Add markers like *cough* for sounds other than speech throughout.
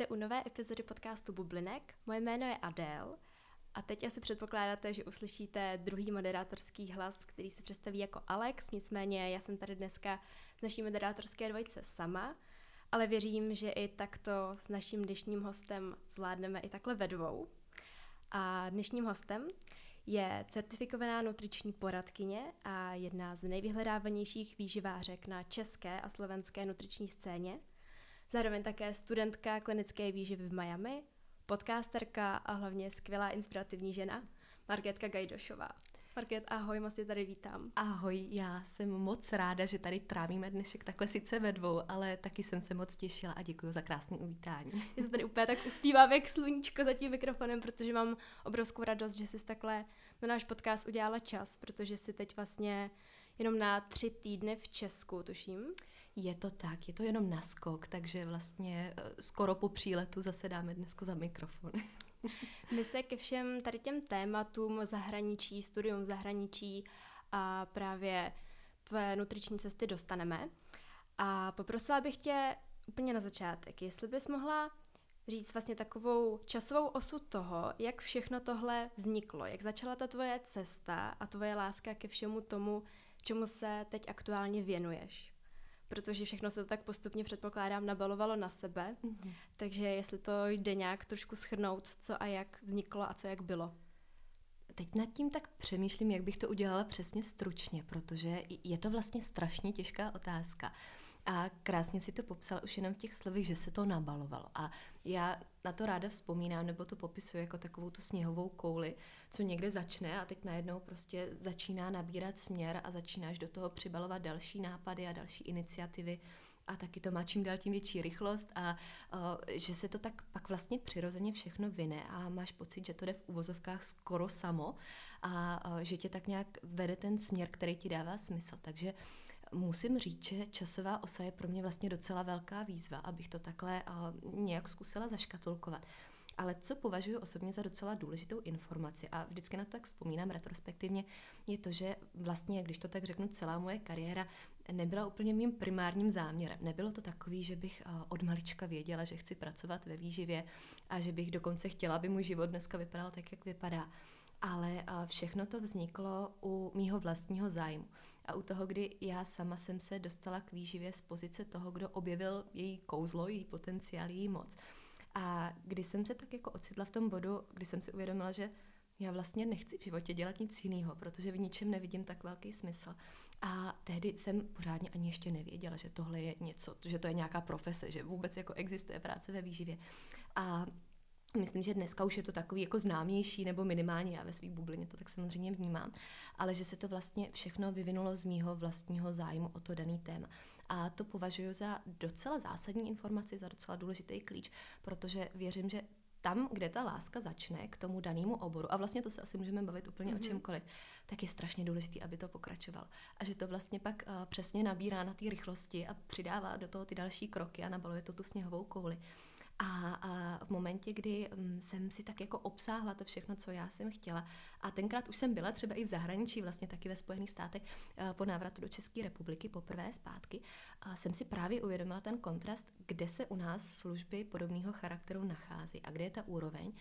Vítejte u nové epizody podcastu Bublinek. Moje jméno je Adél a teď asi předpokládáte, že uslyšíte druhý moderátorský hlas, který se představí jako Alex, nicméně já jsem tady dneska z naší moderátorské dvojice sama, ale věřím, že i takto s naším dnešním hostem zvládneme i takhle ve dvou. A dnešním hostem je certifikovaná nutriční poradkyně a jedna z nejvyhledávanějších výživářek na české a slovenské nutriční scéně. Zároveň také studentka klinické výživy v Miami, podcasterka a hlavně skvělá inspirativní žena, Marketka Gajdošová. Market, ahoj, moc tě tady vítám. Ahoj, já jsem moc ráda, že tady trávíme dnešek takhle sice ve dvou, ale taky jsem se moc těšila a děkuji za krásný uvítání. *laughs* Já se tady úplně tak uspívám jak sluníčko za tím mikrofonem, protože mám obrovskou radost, že jsi takhle na náš podcast udělala čas, protože jsi teď vlastně jenom na tři týdny v Česku, tuším. Je to tak, je to jenom naskok, takže vlastně eh, skoro po příletu zase dáme dneska za mikrofon. *laughs* My se ke všem tady těm tématům zahraničí, studium zahraničí a právě tvoje nutriční cesty dostaneme. A poprosila bych tě úplně na začátek, jestli bys mohla říct vlastně takovou časovou osu toho, jak všechno tohle vzniklo, jak začala ta tvoje cesta a tvoje láska ke všemu tomu, čemu se teď aktuálně věnuješ protože všechno se to tak postupně předpokládám nabalovalo na sebe. Mm-hmm. Takže jestli to jde nějak trošku schrnout, co a jak vzniklo a co jak bylo. Teď nad tím tak přemýšlím, jak bych to udělala přesně stručně, protože je to vlastně strašně těžká otázka. A krásně si to popsal už jenom v těch slovech, že se to nabalovalo. A já na to ráda vzpomínám, nebo to popisuju jako takovou tu sněhovou kouli, co někde začne a teď najednou prostě začíná nabírat směr a začínáš do toho přibalovat další nápady a další iniciativy a taky to má čím dál tím větší rychlost a uh, že se to tak pak vlastně přirozeně všechno vyne a máš pocit, že to jde v uvozovkách skoro samo a uh, že tě tak nějak vede ten směr, který ti dává smysl. Takže musím říct, že časová osa je pro mě vlastně docela velká výzva, abych to takhle nějak zkusila zaškatulkovat. Ale co považuji osobně za docela důležitou informaci, a vždycky na to tak vzpomínám retrospektivně, je to, že vlastně, když to tak řeknu, celá moje kariéra nebyla úplně mým primárním záměrem. Nebylo to takový, že bych od malička věděla, že chci pracovat ve výživě a že bych dokonce chtěla, aby můj život dneska vypadal tak, jak vypadá. Ale všechno to vzniklo u mýho vlastního zájmu a u toho, kdy já sama jsem se dostala k výživě z pozice toho, kdo objevil její kouzlo, její potenciál, její moc. A když jsem se tak jako ocitla v tom bodu, kdy jsem si uvědomila, že já vlastně nechci v životě dělat nic jiného, protože v ničem nevidím tak velký smysl. A tehdy jsem pořádně ani ještě nevěděla, že tohle je něco, že to je nějaká profese, že vůbec jako existuje práce ve výživě. A Myslím, že dneska už je to takový jako známější, nebo minimálně já ve své bublině to tak samozřejmě vnímám, ale že se to vlastně všechno vyvinulo z mýho vlastního zájmu o to daný téma. A to považuji za docela zásadní informaci, za docela důležitý klíč, protože věřím, že tam, kde ta láska začne k tomu danému oboru, a vlastně to se asi můžeme bavit úplně mm-hmm. o mhm. čemkoliv, tak je strašně důležité, aby to pokračovalo. A že to vlastně pak uh, přesně nabírá na té rychlosti a přidává do toho ty další kroky a nabaluje to tu sněhovou kouli. A, a v momentě, kdy um, jsem si tak jako obsáhla to všechno, co já jsem chtěla, a tenkrát už jsem byla třeba i v zahraničí, vlastně taky ve Spojených státech, uh, po návratu do České republiky poprvé zpátky, jsem si právě uvědomila ten kontrast, kde se u nás služby podobného charakteru nachází a kde je ta úroveň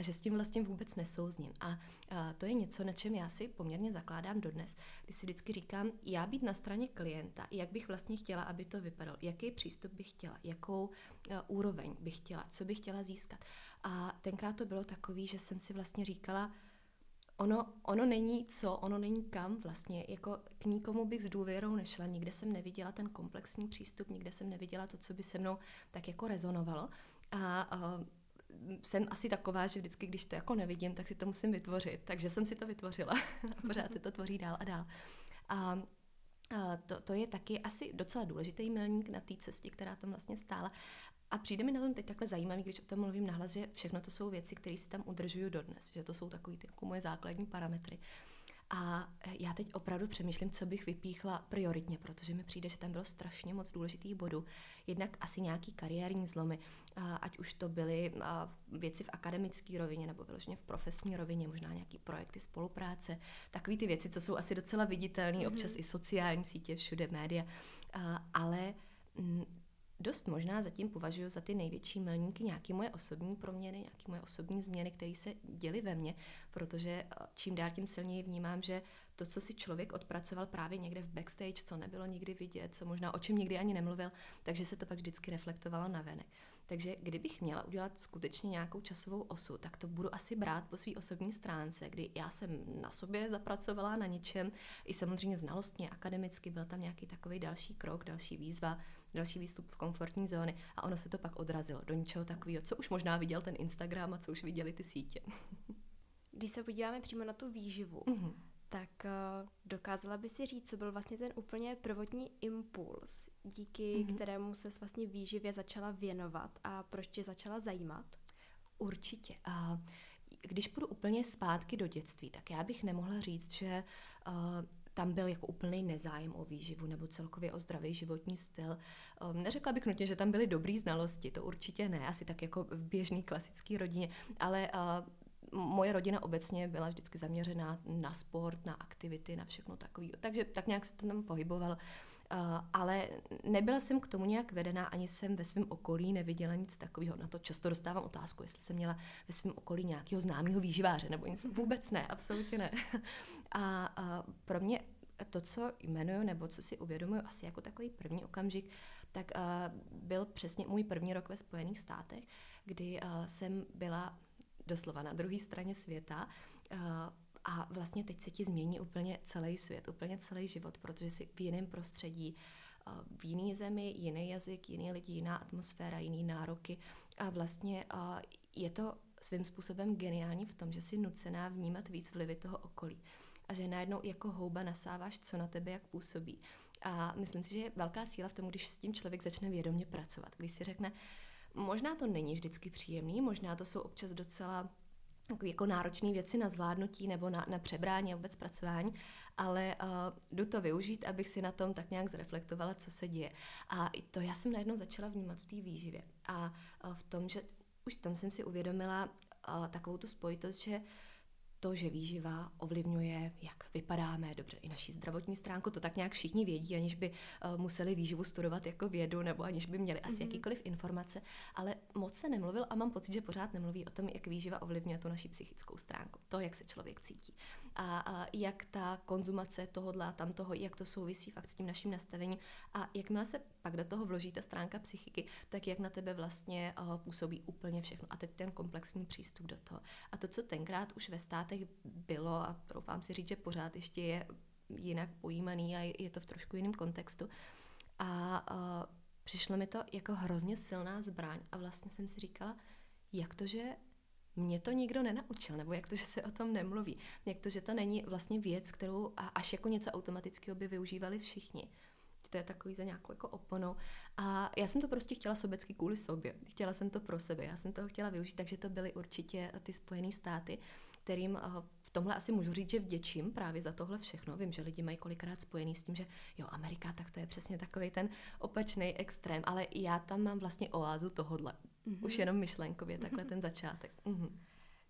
a že s tím vlastně vůbec nesouzním. A, a to je něco, na čem já si poměrně zakládám dodnes, kdy si vždycky říkám, já být na straně klienta, jak bych vlastně chtěla, aby to vypadalo, jaký přístup bych chtěla, jakou a, úroveň bych chtěla, co bych chtěla získat. A tenkrát to bylo takový, že jsem si vlastně říkala, ono, ono není co, ono není kam vlastně, jako k nikomu bych s důvěrou nešla, nikde jsem neviděla ten komplexní přístup, nikde jsem neviděla to, co by se mnou tak jako rezonovalo. A, a jsem asi taková, že vždycky, když to jako nevidím, tak si to musím vytvořit. Takže jsem si to vytvořila *laughs* a pořád se to tvoří dál a dál. A to, to je taky asi docela důležitý milník na té cestě, která tam vlastně stála. A přijde mi na tom teď takhle zajímavý, když o tom mluvím nahlas, že všechno to jsou věci, které si tam udržuju dodnes, že to jsou takové ty jako moje základní parametry. A já teď opravdu přemýšlím, co bych vypíchla prioritně, protože mi přijde, že tam bylo strašně moc důležitých bodů. Jednak asi nějaký kariérní zlomy, ať už to byly věci v akademické rovině nebo vyloženě v profesní rovině, možná nějaký projekty spolupráce, takové ty věci, co jsou asi docela viditelné, mm-hmm. občas i sociální sítě, všude média, ale dost možná zatím považuji za ty největší milníky nějaké moje osobní proměny, nějaké moje osobní změny, které se děly ve mně, protože eh, čím dál tím silněji vnímám, že to, co si člověk odpracoval právě někde v backstage, co nebylo nikdy vidět, co možná o čem nikdy ani nemluvil, takže se to pak vždycky reflektovalo na venek. Takže kdybych měla udělat skutečně nějakou časovou osu, tak to budu asi brát po své osobní stránce, kdy já jsem na sobě zapracovala na něčem, i samozřejmě znalostně, akademicky, byl tam nějaký takový další krok, další výzva, další výstup z komfortní zóny a ono se to pak odrazilo do něčeho takového, co už možná viděl ten Instagram a co už viděli ty sítě. *laughs* Když se podíváme přímo na tu výživu, mm-hmm. tak uh, dokázala by si říct, co byl vlastně ten úplně prvotní impuls, díky mm-hmm. kterému se vlastně výživě začala věnovat a proč tě začala zajímat? Určitě. Uh, když půjdu úplně zpátky do dětství, tak já bych nemohla říct, že uh, tam byl jako úplný nezájem o výživu nebo celkově o zdravý životní styl. Um, neřekla bych nutně, že tam byly dobré znalosti, to určitě ne, asi tak jako v běžné klasické rodině, ale uh, moje rodina obecně byla vždycky zaměřená na sport, na aktivity, na všechno takové. Takže tak nějak se tam pohyboval. Uh, ale nebyla jsem k tomu nějak vedená, ani jsem ve svém okolí neviděla nic takového. Na to často dostávám otázku, jestli jsem měla ve svém okolí nějakého známého výživáře nebo nic. Vůbec ne, absolutně ne. *laughs* A, pro mě to, co jmenuju nebo co si uvědomuji asi jako takový první okamžik, tak uh, byl přesně můj první rok ve Spojených státech, kdy uh, jsem byla doslova na druhé straně světa a vlastně teď se ti změní úplně celý svět, úplně celý život, protože jsi v jiném prostředí, v jiné zemi, jiný jazyk, jiný lidi, jiná atmosféra, jiný nároky a vlastně je to svým způsobem geniální v tom, že jsi nucená vnímat víc vlivy toho okolí a že najednou jako houba nasáváš, co na tebe jak působí. A myslím si, že je velká síla v tom, když s tím člověk začne vědomě pracovat. Když si řekne, možná to není vždycky příjemný, možná to jsou občas docela jako náročné věci na zvládnutí nebo na, na přebrání a vůbec pracování, ale uh, jdu to využít, abych si na tom tak nějak zreflektovala, co se děje. A i to já jsem najednou začala vnímat v té výživě. A uh, v tom, že už tam jsem si uvědomila uh, takovou tu spojitost, že to, že výživa ovlivňuje, jak vypadáme, dobře, i naší zdravotní stránku, to tak nějak všichni vědí, aniž by uh, museli výživu studovat jako vědu, nebo aniž by měli asi mm-hmm. jakýkoliv informace, ale moc se nemluvil a mám pocit, že pořád nemluví o tom, jak výživa ovlivňuje tu naši psychickou stránku, to, jak se člověk cítí. A, a jak ta konzumace tohohle a tamtoho, jak to souvisí fakt s tím naším nastavením a jakmile se pak do toho vloží ta stránka psychiky, tak jak na tebe vlastně uh, působí úplně všechno. A teď ten komplexní přístup do toho. A to, co tenkrát už ve státech bylo, a doufám si říct, že pořád ještě je jinak pojímaný a je to v trošku jiném kontextu. A uh, přišlo mi to jako hrozně silná zbraň a vlastně jsem si říkala, jak to, že mě to nikdo nenaučil, nebo jak to, že se o tom nemluví, jak to, že to není vlastně věc, kterou až jako něco automatického by využívali všichni to je takový za nějakou jako oponou. A já jsem to prostě chtěla sobecky kvůli sobě. Chtěla jsem to pro sebe, já jsem toho chtěla využít, takže to byly určitě ty Spojené státy, kterým eh, v tomhle asi můžu říct, že vděčím právě za tohle všechno. Vím, že lidi mají kolikrát spojený s tím, že jo, Amerika, tak to je přesně takový ten opačný extrém, ale já tam mám vlastně oázu tohodle. Mm-hmm. Už jenom myšlenkově, takhle mm-hmm. ten začátek. Mm-hmm.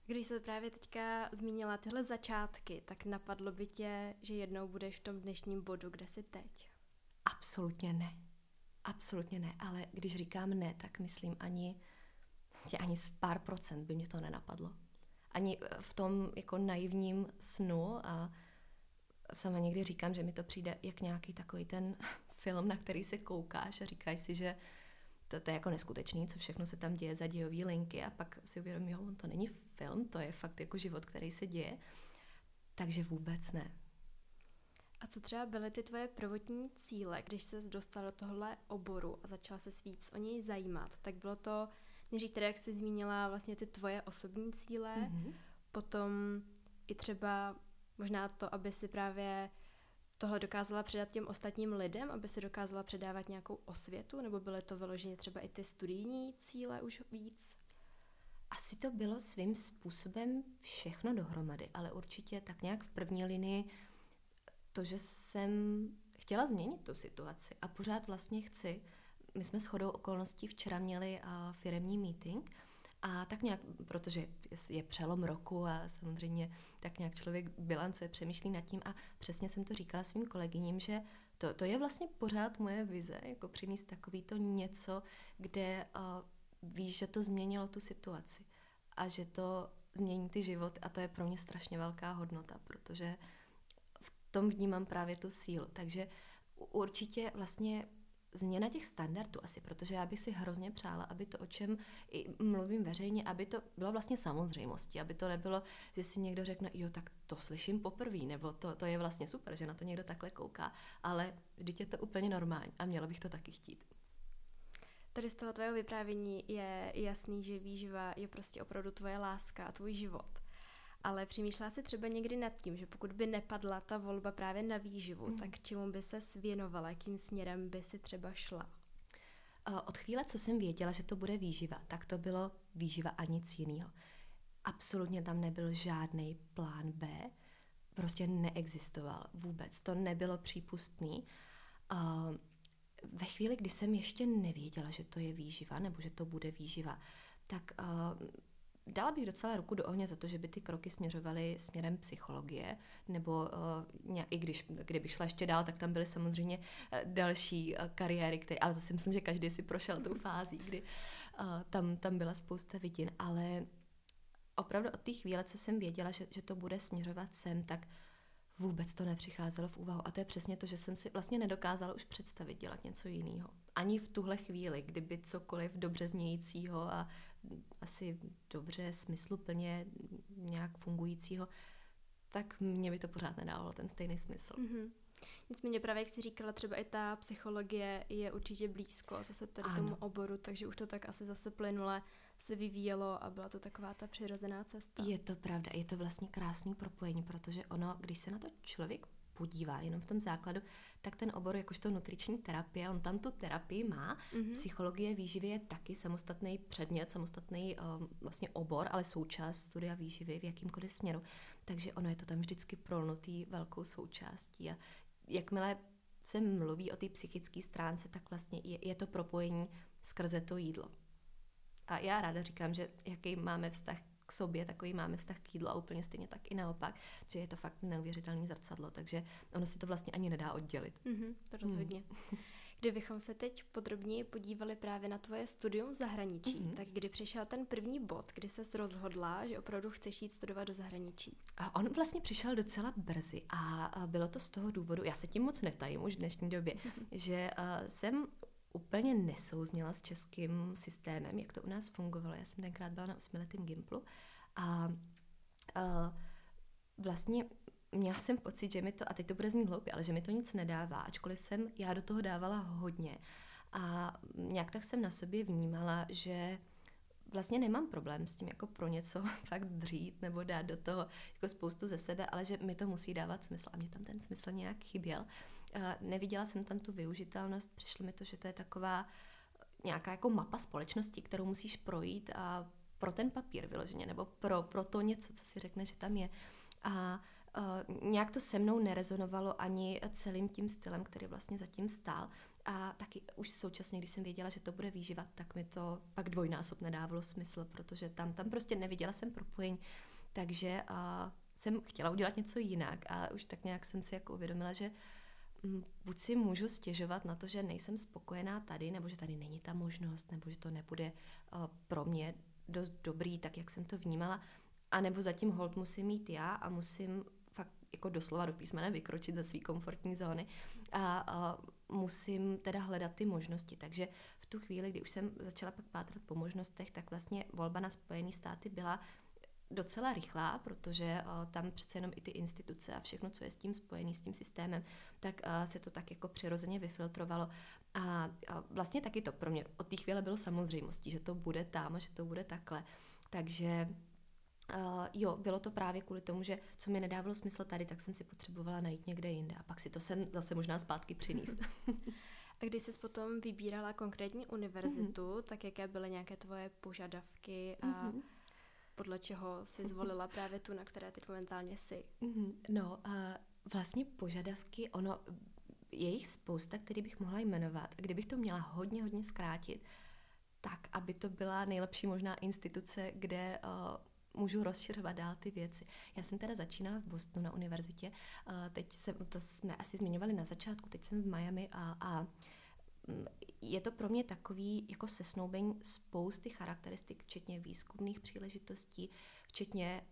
Když se právě teďka zmínila tyhle začátky, tak napadlo by tě, že jednou budeš v tom dnešním bodu, kde jsi teď? Absolutně ne. Absolutně ne, ale když říkám ne, tak myslím ani, ani z pár procent by mě to nenapadlo. Ani eh, v tom jako naivním snu a sama někdy říkám, že mi to přijde jak nějaký takový ten *laughs* film, na který se koukáš a říkáš si, že to, to je jako neskutečný, co všechno se tam děje za dějové linky a pak si uvědomím, jo, on to není film, to je fakt jako život, který se děje. Takže vůbec ne. A co třeba byly ty tvoje prvotní cíle, když se dostal do tohle oboru a začala se víc o něj zajímat? Tak bylo to, nejdřív tedy, jak jsi zmínila, vlastně ty tvoje osobní cíle, mm-hmm. potom i třeba možná to, aby si právě tohle dokázala předat těm ostatním lidem, aby si dokázala předávat nějakou osvětu, nebo byly to vyloženě třeba i ty studijní cíle už víc? Asi to bylo svým způsobem všechno dohromady, ale určitě tak nějak v první linii to, že jsem chtěla změnit tu situaci a pořád vlastně chci. My jsme s chodou okolností včera měli firemní meeting A tak nějak, protože je přelom roku a samozřejmě tak nějak člověk bilancuje, přemýšlí nad tím a přesně jsem to říkala svým kolegyním, že to, to je vlastně pořád moje vize, jako přinést takový to něco, kde uh, víš, že to změnilo tu situaci a že to změní ty život a to je pro mě strašně velká hodnota, protože v tom vnímám právě tu sílu. Takže určitě vlastně změna těch standardů asi, protože já bych si hrozně přála, aby to, o čem i mluvím veřejně, aby to bylo vlastně samozřejmostí, aby to nebylo, že si někdo řekne, jo, tak to slyším poprvé, nebo to, to je vlastně super, že na to někdo takhle kouká, ale vždyť je to úplně normální a mělo bych to taky chtít. Tady z toho tvého vyprávění je jasný, že výživa je prostě opravdu tvoje láska a tvůj život. Ale přemýšlela si třeba někdy nad tím, že pokud by nepadla ta volba právě na výživu, mm. tak čemu by se svěnovala, jakým směrem by si třeba šla? Od chvíle, co jsem věděla, že to bude výživa, tak to bylo výživa a nic jiného. Absolutně tam nebyl žádný plán B, prostě neexistoval vůbec, to nebylo přípustný. Ve chvíli, kdy jsem ještě nevěděla, že to je výživa nebo že to bude výživa, tak Dala bych docela ruku do ohně za to, že by ty kroky směřovaly směrem psychologie, nebo uh, i když kdyby šla ještě dál, tak tam byly samozřejmě uh, další uh, kariéry, které, ale to si myslím, že každý si prošel tou fází, kdy tam, tam byla spousta vidin, ale opravdu od té chvíle, co jsem věděla, že, že to bude směřovat sem, tak vůbec to nepřicházelo v úvahu. A to je přesně to, že jsem si vlastně nedokázala už představit dělat něco jiného. Ani v tuhle chvíli, kdyby cokoliv dobře znějícího a asi dobře, smysluplně nějak fungujícího, tak mě by to pořád nedávalo ten stejný smysl. Mm-hmm. Nicméně právě, jak jsi říkala, třeba i ta psychologie je určitě blízko zase tady ano. tomu oboru, takže už to tak asi zase plynule se vyvíjelo a byla to taková ta přirozená cesta. Je to pravda, je to vlastně krásný propojení, protože ono, když se na to člověk podívá jenom v tom základu, tak ten obor jakožto nutriční terapie, on tam tu terapii má. Mm-hmm. Psychologie výživy je taky samostatný předmět, samostatný um, vlastně obor, ale součást studia výživy v jakýmkoliv směru. Takže ono je to tam vždycky prolnutý velkou součástí. A jakmile se mluví o té psychické stránce, tak vlastně je, je to propojení skrze to jídlo. A já ráda říkám, že jaký máme vztah k sobě, takový máme vztah k jídlu a úplně stejně tak i naopak, že je to fakt neuvěřitelný zrcadlo, takže ono si to vlastně ani nedá oddělit. Mm-hmm, to rozhodně. Mm. *laughs* Kdybychom se teď podrobněji podívali právě na tvoje studium v zahraničí, mm-hmm. tak kdy přišel ten první bod, kdy se rozhodla, že opravdu chceš jít studovat do zahraničí? A on vlastně přišel docela brzy a bylo to z toho důvodu, já se tím moc netajím už v dnešní době, mm-hmm. *laughs* že jsem úplně nesouznila s českým systémem, jak to u nás fungovalo. Já jsem tenkrát byla na osmiletém Gimplu a uh, vlastně měla jsem pocit, že mi to, a teď to bude znít hloupě, ale že mi to nic nedává, ačkoliv jsem já do toho dávala hodně. A nějak tak jsem na sobě vnímala, že vlastně nemám problém s tím jako pro něco *laughs* fakt dřít nebo dát do toho jako spoustu ze sebe, ale že mi to musí dávat smysl a mě tam ten smysl nějak chyběl. Neviděla jsem tam tu využitelnost, přišlo mi to, že to je taková nějaká jako mapa společnosti, kterou musíš projít a pro ten papír vyloženě, nebo pro, pro to něco, co si řekne, že tam je. A uh, nějak to se mnou nerezonovalo ani celým tím stylem, který vlastně zatím stál. A taky už současně, když jsem věděla, že to bude výživat, tak mi to pak dvojnásob nedávalo smysl, protože tam, tam prostě neviděla jsem propojení. Takže uh, jsem chtěla udělat něco jinak a už tak nějak jsem si jako uvědomila, že mm, buď si můžu stěžovat na to, že nejsem spokojená tady, nebo že tady není ta možnost, nebo že to nebude uh, pro mě dost dobrý, tak jak jsem to vnímala, a nebo zatím hold musím mít já a musím fakt jako doslova do písmene vykročit ze své komfortní zóny a, a musím teda hledat ty možnosti. Takže v tu chvíli, kdy už jsem začala pak pátrat po možnostech, tak vlastně volba na Spojené státy byla docela rychlá, protože uh, tam přece jenom i ty instituce a všechno, co je s tím spojený, s tím systémem, tak uh, se to tak jako přirozeně vyfiltrovalo. A vlastně taky to pro mě od té chvíle bylo samozřejmostí, že to bude tam a že to bude takhle. Takže Uh, jo, bylo to právě kvůli tomu, že co mi nedávalo smysl tady, tak jsem si potřebovala najít někde jinde a pak si to sem zase možná zpátky přinést. *laughs* *laughs* a když jsi potom vybírala konkrétní univerzitu, mm-hmm. tak jaké byly nějaké tvoje požadavky a mm-hmm. Podle čeho jsi zvolila právě tu, na které teď momentálně jsi? Mm-hmm. No, uh, vlastně požadavky, ono, je jich spousta, který bych mohla jmenovat. A kdybych to měla hodně, hodně zkrátit, tak, aby to byla nejlepší možná instituce, kde uh, můžu rozšiřovat dál ty věci. Já jsem teda začínala v Bostonu na univerzitě, uh, teď jsem, to jsme asi zmiňovali na začátku, teď jsem v Miami a, a je to pro mě takový jako sesnoubení spousty charakteristik, včetně výzkumných příležitostí, včetně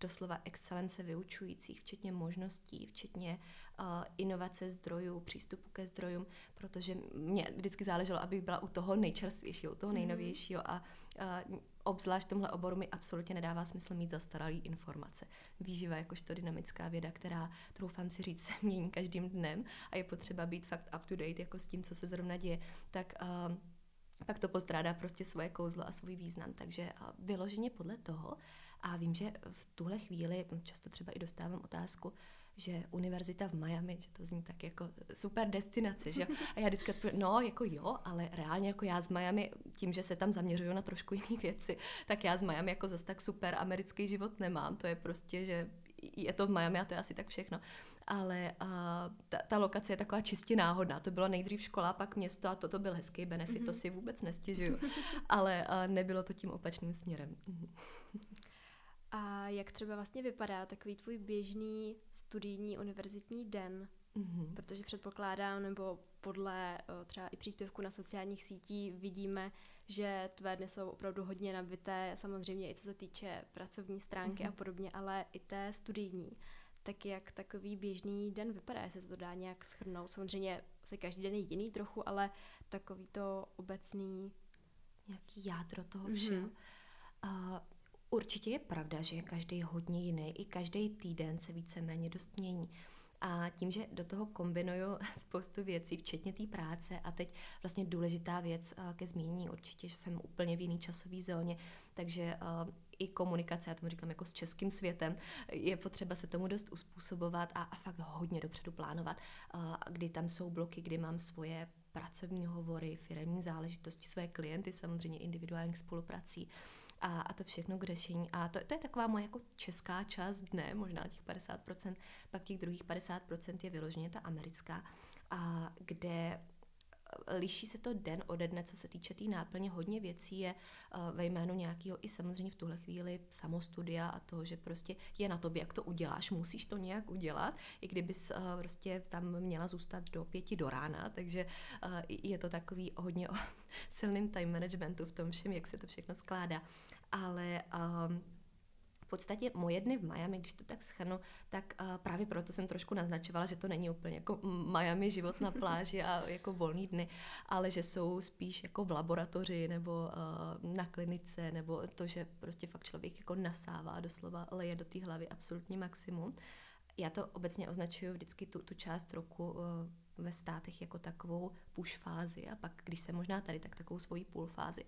doslova excelence vyučujících, včetně možností, včetně uh, inovace zdrojů, přístupu ke zdrojům, protože mě vždycky záleželo, abych byla u toho nejčerstvějšího, u toho mhm. nejnovějšího a uh, obzvlášť v tomhle oboru mi absolutně nedává smysl mít zastaralý informace. Výživa jakožto dynamická věda, která, troufám si říct, *laughs* se mění každým dnem a je potřeba být fakt up to date jako s tím, co se zrovna děje, tak uh, pak to postrádá prostě svoje kouzlo a svůj význam. Takže vyloženě podle toho a vím, že v tuhle chvíli často třeba i dostávám otázku, že univerzita v Miami, že to zní tak jako super destinace, že *laughs* A já vždycky no jako jo, ale reálně jako já z Miami, tím, že se tam zaměřuju na trošku jiné věci, tak já z Miami jako zase tak super americký život nemám. To je prostě, že je to v Miami a to je asi tak všechno. Ale uh, ta, ta lokace je taková čistě náhodná. To bylo nejdřív škola, pak město a toto byl hezký benefit, mm-hmm. to mhm. si vůbec nestěžuju. Ale uh, nebylo to tím opačným směrem. *laughs* A jak třeba vlastně vypadá takový tvůj běžný studijní univerzitní den? Mm-hmm. Protože předpokládám, nebo podle třeba i příspěvku na sociálních sítí vidíme, že tvé dny jsou opravdu hodně nabité, samozřejmě i co se týče pracovní stránky mm-hmm. a podobně, ale i té studijní. Tak jak takový běžný den vypadá, jestli se to dá nějak schrnout? Samozřejmě se každý den je jiný trochu, ale takový to obecný... Nějaký jádro toho všeho. Mm-hmm. Uh, Určitě je pravda, že je každý hodně jiný, i každý týden se víceméně dost mění. A tím, že do toho kombinuju *laughs* spoustu věcí, včetně té práce a teď vlastně důležitá věc ke zmínění určitě, že jsem úplně v jiný časové zóně, takže i komunikace, já tomu říkám jako s českým světem, je potřeba se tomu dost uspůsobovat a, a fakt hodně dopředu plánovat, kdy tam jsou bloky, kdy mám svoje pracovní hovory, firmní záležitosti, své klienty, samozřejmě individuálních spoluprací a, a to všechno k řešení. A to, to je taková moje jako česká část dne, možná těch 50%, pak těch druhých 50% je vyloženě ta americká, a kde eh, liší se to den ode dne, co se týče té tý náplně. Hodně věcí je uh, ve jménu nějakého i samozřejmě v tuhle chvíli samostudia a toho, že prostě je na tobě, jak to uděláš, musíš to nějak udělat, i kdybys uh, prostě tam měla zůstat do pěti do rána, takže je to takový hodně o *laughs* silným time managementu v tom všem, jak se to všechno skládá ale um, v podstatě moje dny v Miami, když to tak schrnu, tak uh, právě proto jsem trošku naznačovala, že to není úplně jako Miami život na pláži a jako volný dny, ale že jsou spíš jako v laboratoři nebo uh, na klinice, nebo to, že prostě fakt člověk jako nasává, doslova leje do té hlavy absolutně maximum. Já to obecně označuju vždycky tu, tu část roku uh, ve státech jako takovou push fázi a pak, když se možná tady, tak takovou svoji půl fázi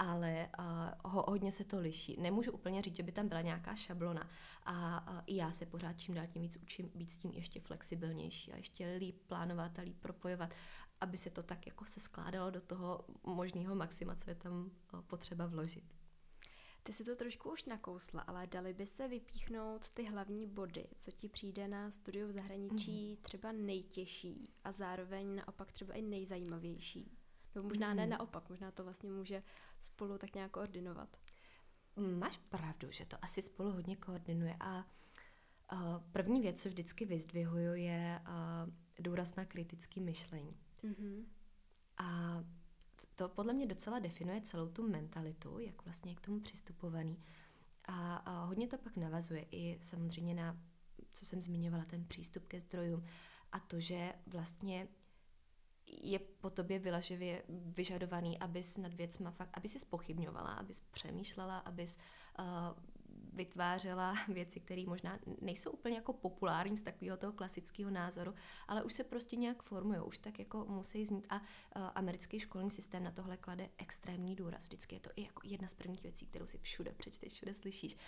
ale uh, ho, hodně se to liší. Nemůžu úplně říct, že by tam byla nějaká šablona a uh, i já se pořád čím dál tím víc učím být s tím ještě flexibilnější a ještě líp plánovat a líp propojovat, aby se to tak jako se skládalo do toho možného maxima, co je tam uh, potřeba vložit. Ty si to trošku už nakousla, ale dali by se vypíchnout ty hlavní body, co ti přijde na studiu v zahraničí mm-hmm. třeba nejtěžší a zároveň naopak třeba i nejzajímavější? Nebo možná ne mhm. naopak, možná to vlastně může spolu tak nějak koordinovat. Máš pravdu, že to asi spolu hodně koordinuje a uh, první věc, co vždycky vyzdvihuju, je uh, důraz na kritické myšlení. Mm-hmm. A to podle mě docela definuje celou tu mentalitu, jak vlastně k tomu přistupovaný. A, a hodně to pak navazuje i samozřejmě na, co jsem zmiňovala, ten přístup ke zdrojům a to, že vlastně je po tobě vylaživě vyžadovaný, abys nad věcma fakt, aby si spochybňovala, abys přemýšlela, abys uh, vytvářela *laughs* věci, které možná nejsou úplně jako populární z takového toho klasického názoru, ale už se prostě nějak formují, už tak jako musí znít a uh, americký školní systém na tohle klade extrémní důraz. Vždycky je to i jako jedna z prvních věcí, kterou si všude přečteš, všude slyšíš, uh,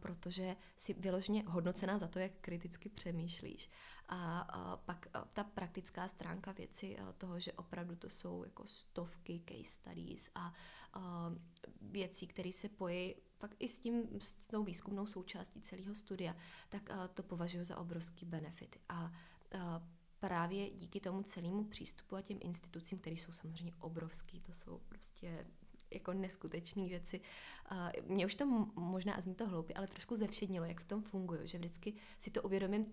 protože si vyloženě hodnocená za to, jak kriticky přemýšlíš. A, a pak a ta praktická stránka věci toho, že opravdu to jsou jako stovky case studies a, věcí, které se pojí pak i s tím, s tou výzkumnou součástí celého studia, tak to považuji za obrovský benefit. A, a právě díky tomu celému přístupu a těm institucím, které jsou samozřejmě obrovský, to jsou prostě jako neskutečné věci. Uh, mě už to možná, a zní to hloupě, ale trošku zevšednilo, jak v tom fungují, že vždycky si to uvědomím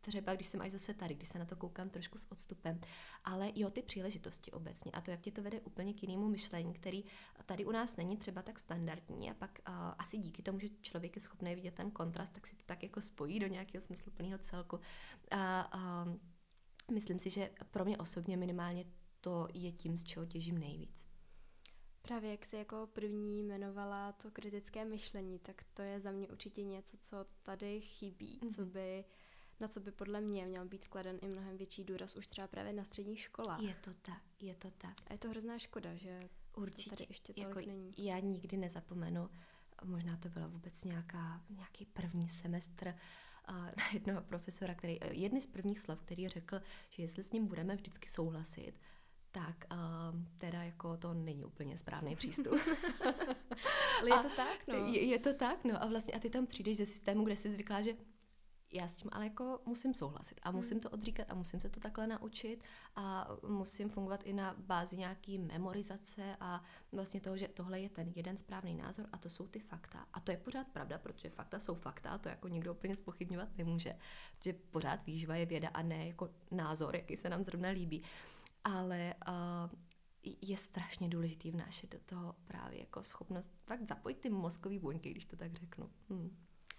třeba, když jsem až zase tady, když se na to koukám trošku s odstupem. Ale jo, ty příležitosti obecně a to, jak tě to vede úplně k jinému myšlení, který tady u nás není třeba tak standardní a pak uh, asi díky tomu, že člověk je schopný vidět ten kontrast, tak si to tak jako spojí do nějakého smysluplného celku. A uh, myslím si, že pro mě osobně minimálně to je tím, z čeho těžím nejvíc. Právě jak se jako první jmenovala to kritické myšlení, tak to je za mě určitě něco, co tady chybí, mm-hmm. co mhm. by na co by podle mě měl být skladen i mnohem větší důraz už třeba právě na středních školách. Je to tak, je to tak. A je to hrozná škoda, že Určitě. to tady ještě tolik jako není. Já nikdy nezapomenu, možná to byla vůbec nějaká, nějaký první semestr, na jednoho profesora, který, jedny z prvních slov, který řekl, že jestli s ním budeme vždycky souhlasit, tak uh, teda jako to není úplně správný přístup. *laughs* Ale je to tak, no. Je, je to tak, no. A vlastně a ty tam přijdeš ze systému, kde jsi zvyklá, že já s tím ale jako musím souhlasit a musím hmm. to odříkat a musím se to takhle naučit a musím fungovat i na bázi nějaký memorizace a vlastně toho, že tohle je ten jeden správný názor a to jsou ty fakta. A to je pořád pravda, protože fakta jsou fakta a to jako nikdo úplně spochybňovat nemůže. Protože pořád výživa je věda a ne jako názor, jaký se nám zrovna líbí. Ale uh, je strašně důležitý vnášet do toho právě jako schopnost fakt zapojit ty mozkový buňky, když to tak řeknu. Hmm.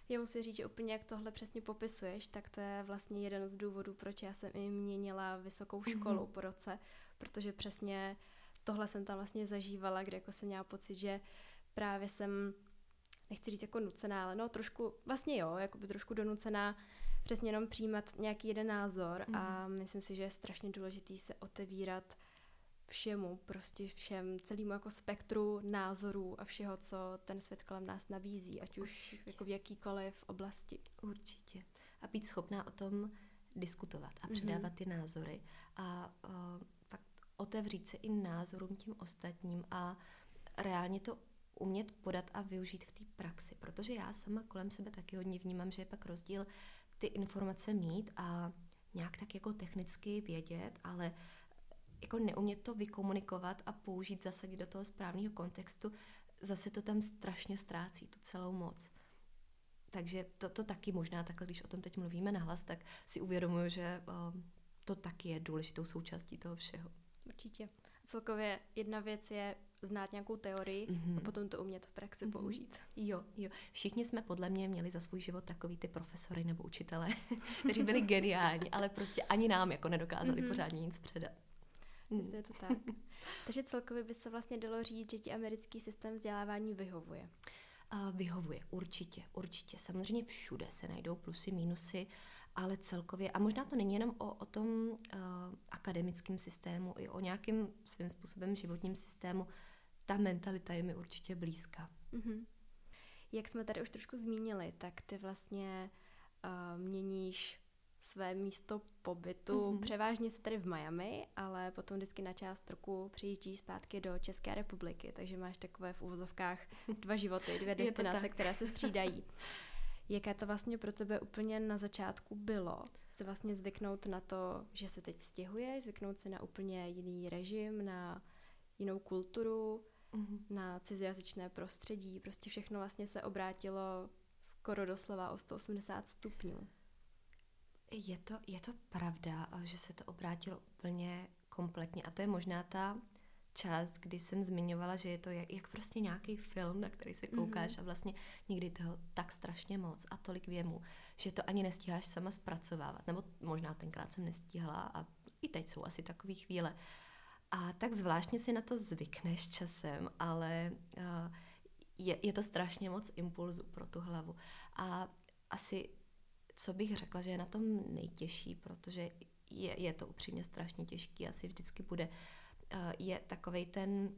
Já musím říct, že úplně jak tohle přesně popisuješ, tak to je vlastně jeden z důvodů, proč já jsem i měnila vysokou mhm. školu mm-hmm. po roce, protože přesně tohle jsem tam vlastně zažívala, kde jako jsem měla pocit, že právě jsem, nechci říct jako nucená, ale no trošku, vlastně jo, jako by trošku donucená přesně jenom přijímat nějaký jeden názor mm-hmm. a mhm. myslím si, že je strašně důležitý se otevírat všemu, prostě všem, celému jako spektru názorů a všeho, co ten svět kolem nás nabízí, ať už Určitě. jako v jakýkoliv oblasti. Určitě. A být schopná o tom diskutovat a předávat mm-hmm. ty názory a uh, fakt otevřít se i názorům tím ostatním a reálně to umět podat a využít v té praxi, protože já sama kolem sebe taky hodně vnímám, že je pak rozdíl ty informace mít a nějak tak jako technicky vědět, ale jako neumět to vykomunikovat a použít, zasadit do toho správného kontextu, zase to tam strašně ztrácí, tu celou moc. Takže to, to taky možná takhle, když o tom teď mluvíme nahlas, tak si uvědomuju, že uh, to taky je důležitou součástí toho všeho. Určitě. Celkově jedna věc je znát nějakou teorii mm-hmm. a potom to umět v praxi mm-hmm. použít. Jo, jo. Všichni jsme podle mě měli za svůj život takový ty profesory nebo učitele, *laughs* kteří byli geniální, ale prostě ani nám jako nedokázali mm-hmm. pořádně nic předat. Mm. Je to tak. *laughs* Takže celkově by se vlastně dalo říct, že ti americký systém vzdělávání vyhovuje. Uh, vyhovuje, určitě, určitě. Samozřejmě všude se najdou plusy, mínusy, ale celkově, a možná to není jenom o, o tom uh, akademickém systému, i o nějakým svým způsobem životním systému, ta mentalita je mi určitě blízká. Mm-hmm. Jak jsme tady už trošku zmínili, tak ty vlastně uh, měníš své místo pobytu. Mm-hmm. Převážně se tady v Miami, ale potom vždycky na část roku přijíždíš zpátky do České republiky, takže máš takové v uvozovkách *laughs* dva životy, dvě destinace, které se *laughs* střídají. Jaké to vlastně pro tebe úplně na začátku bylo? Se vlastně zvyknout na to, že se teď stěhuješ, zvyknout se na úplně jiný režim, na jinou kulturu, mm-hmm. na cizojazyčné prostředí. Prostě všechno vlastně se obrátilo skoro doslova o 180 stupňů. Je to, je to pravda, že se to obrátilo úplně kompletně a to je možná ta část, kdy jsem zmiňovala, že je to jak, jak prostě nějaký film, na který se koukáš mm-hmm. a vlastně někdy toho tak strašně moc a tolik věmu, že to ani nestíháš sama zpracovávat. Nebo možná tenkrát jsem nestíhala a i teď jsou asi takové chvíle. A tak zvláštně si na to zvykneš časem, ale uh, je, je to strašně moc impulzu pro tu hlavu. A asi co bych řekla, že je na tom nejtěžší, protože je, je to upřímně strašně těžký, asi vždycky bude, eh, je takovej ten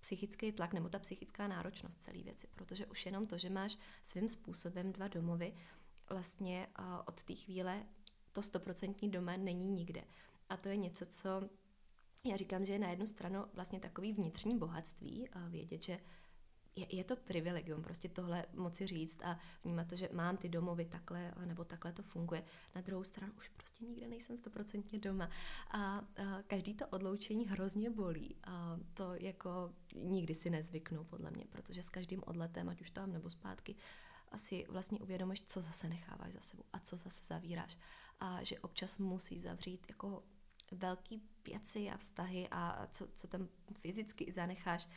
psychický tlak nebo ta psychická náročnost celé věci, protože už jenom to, že máš svým způsobem dva domovy, vlastně eh, od té chvíle to stoprocentní doma není nikde. A to je něco, co já říkám, že je na jednu stranu vlastně takový vnitřní bohatství, a vědět, že je, je to privilegium prostě tohle moci říct a vnímat to, že mám ty domovy takhle, nebo takhle to funguje. Na druhou stranu už prostě nikde nejsem stoprocentně doma. A, a každý to odloučení hrozně bolí. A to jako nikdy si nezvyknu, podle mě, protože s každým odletem, ať už tam nebo zpátky, asi vlastně uvědomíš, co zase necháváš za sebou a co zase zavíráš. A že občas musí zavřít jako velký věci a vztahy a co, co tam fyzicky zanecháš.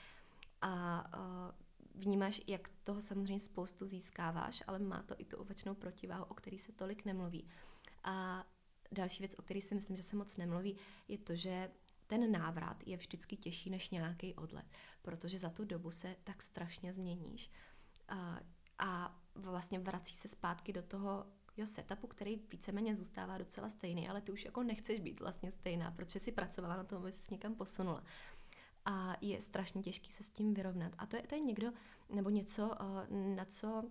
A vnímáš, jak toho samozřejmě spoustu získáváš, ale má to i tu opačnou protiváhu, o který se tolik nemluví. A další věc, o který si myslím, že se moc nemluví, je to, že ten návrat je vždycky těžší než nějaký odlet, protože za tu dobu se tak strašně změníš. A, a vlastně vrací se zpátky do toho jo, setupu, který víceméně zůstává docela stejný, ale ty už jako nechceš být vlastně stejná, protože si pracovala na tom, aby se někam posunula a je strašně těžký se s tím vyrovnat. A to je, to je někdo, nebo něco, eh, na co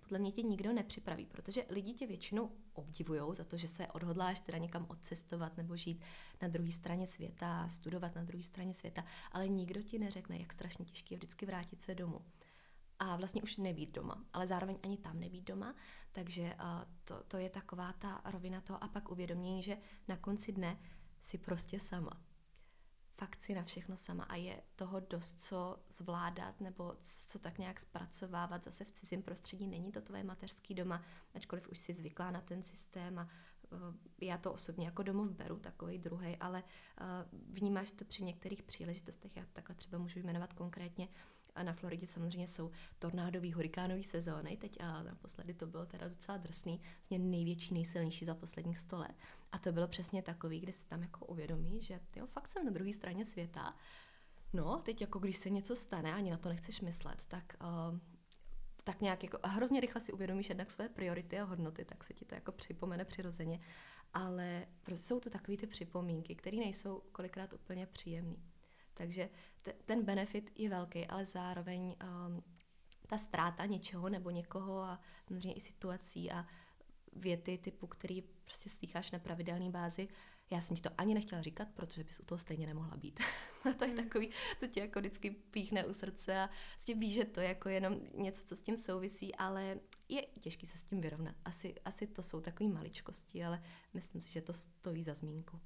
podle mě tě nikdo nepřipraví, protože lidi tě většinou obdivují za to, že se odhodláš teda někam odcestovat nebo žít na druhé straně světa, studovat na druhé straně světa, ale nikdo ti neřekne, jak strašně těžké je vždycky vrátit se domů. A vlastně už nebýt doma, ale zároveň ani tam nebýt doma, takže uh, to, to je taková ta rovina toho. A pak uvědomění, že na konci dne si prostě sama. Fakt si na všechno sama. A je toho dost, co zvládat nebo co tak nějak zpracovávat zase v cizím prostředí. Není to tvoje mateřský doma, ačkoliv už si zvyklá na ten systém a uh, já to osobně jako domov beru, takový druhý, ale uh, vnímáš to při některých příležitostech, já takhle třeba můžu jmenovat konkrétně, a na Floridě samozřejmě jsou tornádový, hurikánový sezóny. Teď a naposledy to bylo teda docela drsný, vlastně největší, nejsilnější za posledních 100 let. A to bylo přesně takový, kde si tam jako uvědomí, že jo, fakt jsem na druhé straně světa. No, teď jako když se něco stane, ani na to nechceš myslet, tak uh, tak nějak jako, a hrozně rychle si uvědomíš jednak své priority a hodnoty, tak se ti to jako připomene přirozeně, ale jsou to takové ty připomínky, které nejsou kolikrát úplně příjemné. Takže te, ten benefit je velký, ale zároveň um, ta ztráta něčeho nebo někoho a samozřejmě i situací a věty typu, který prostě slycháš na pravidelné bázi, já jsem ti to ani nechtěla říkat, protože bys u toho stejně nemohla být. a *laughs* to je mm. takový, co tě jako vždycky píchne u srdce a vlastně víš, že to je jako jenom něco, co s tím souvisí, ale je těžký se s tím vyrovnat. Asi, asi to jsou takové maličkosti, ale myslím si, že to stojí za zmínku.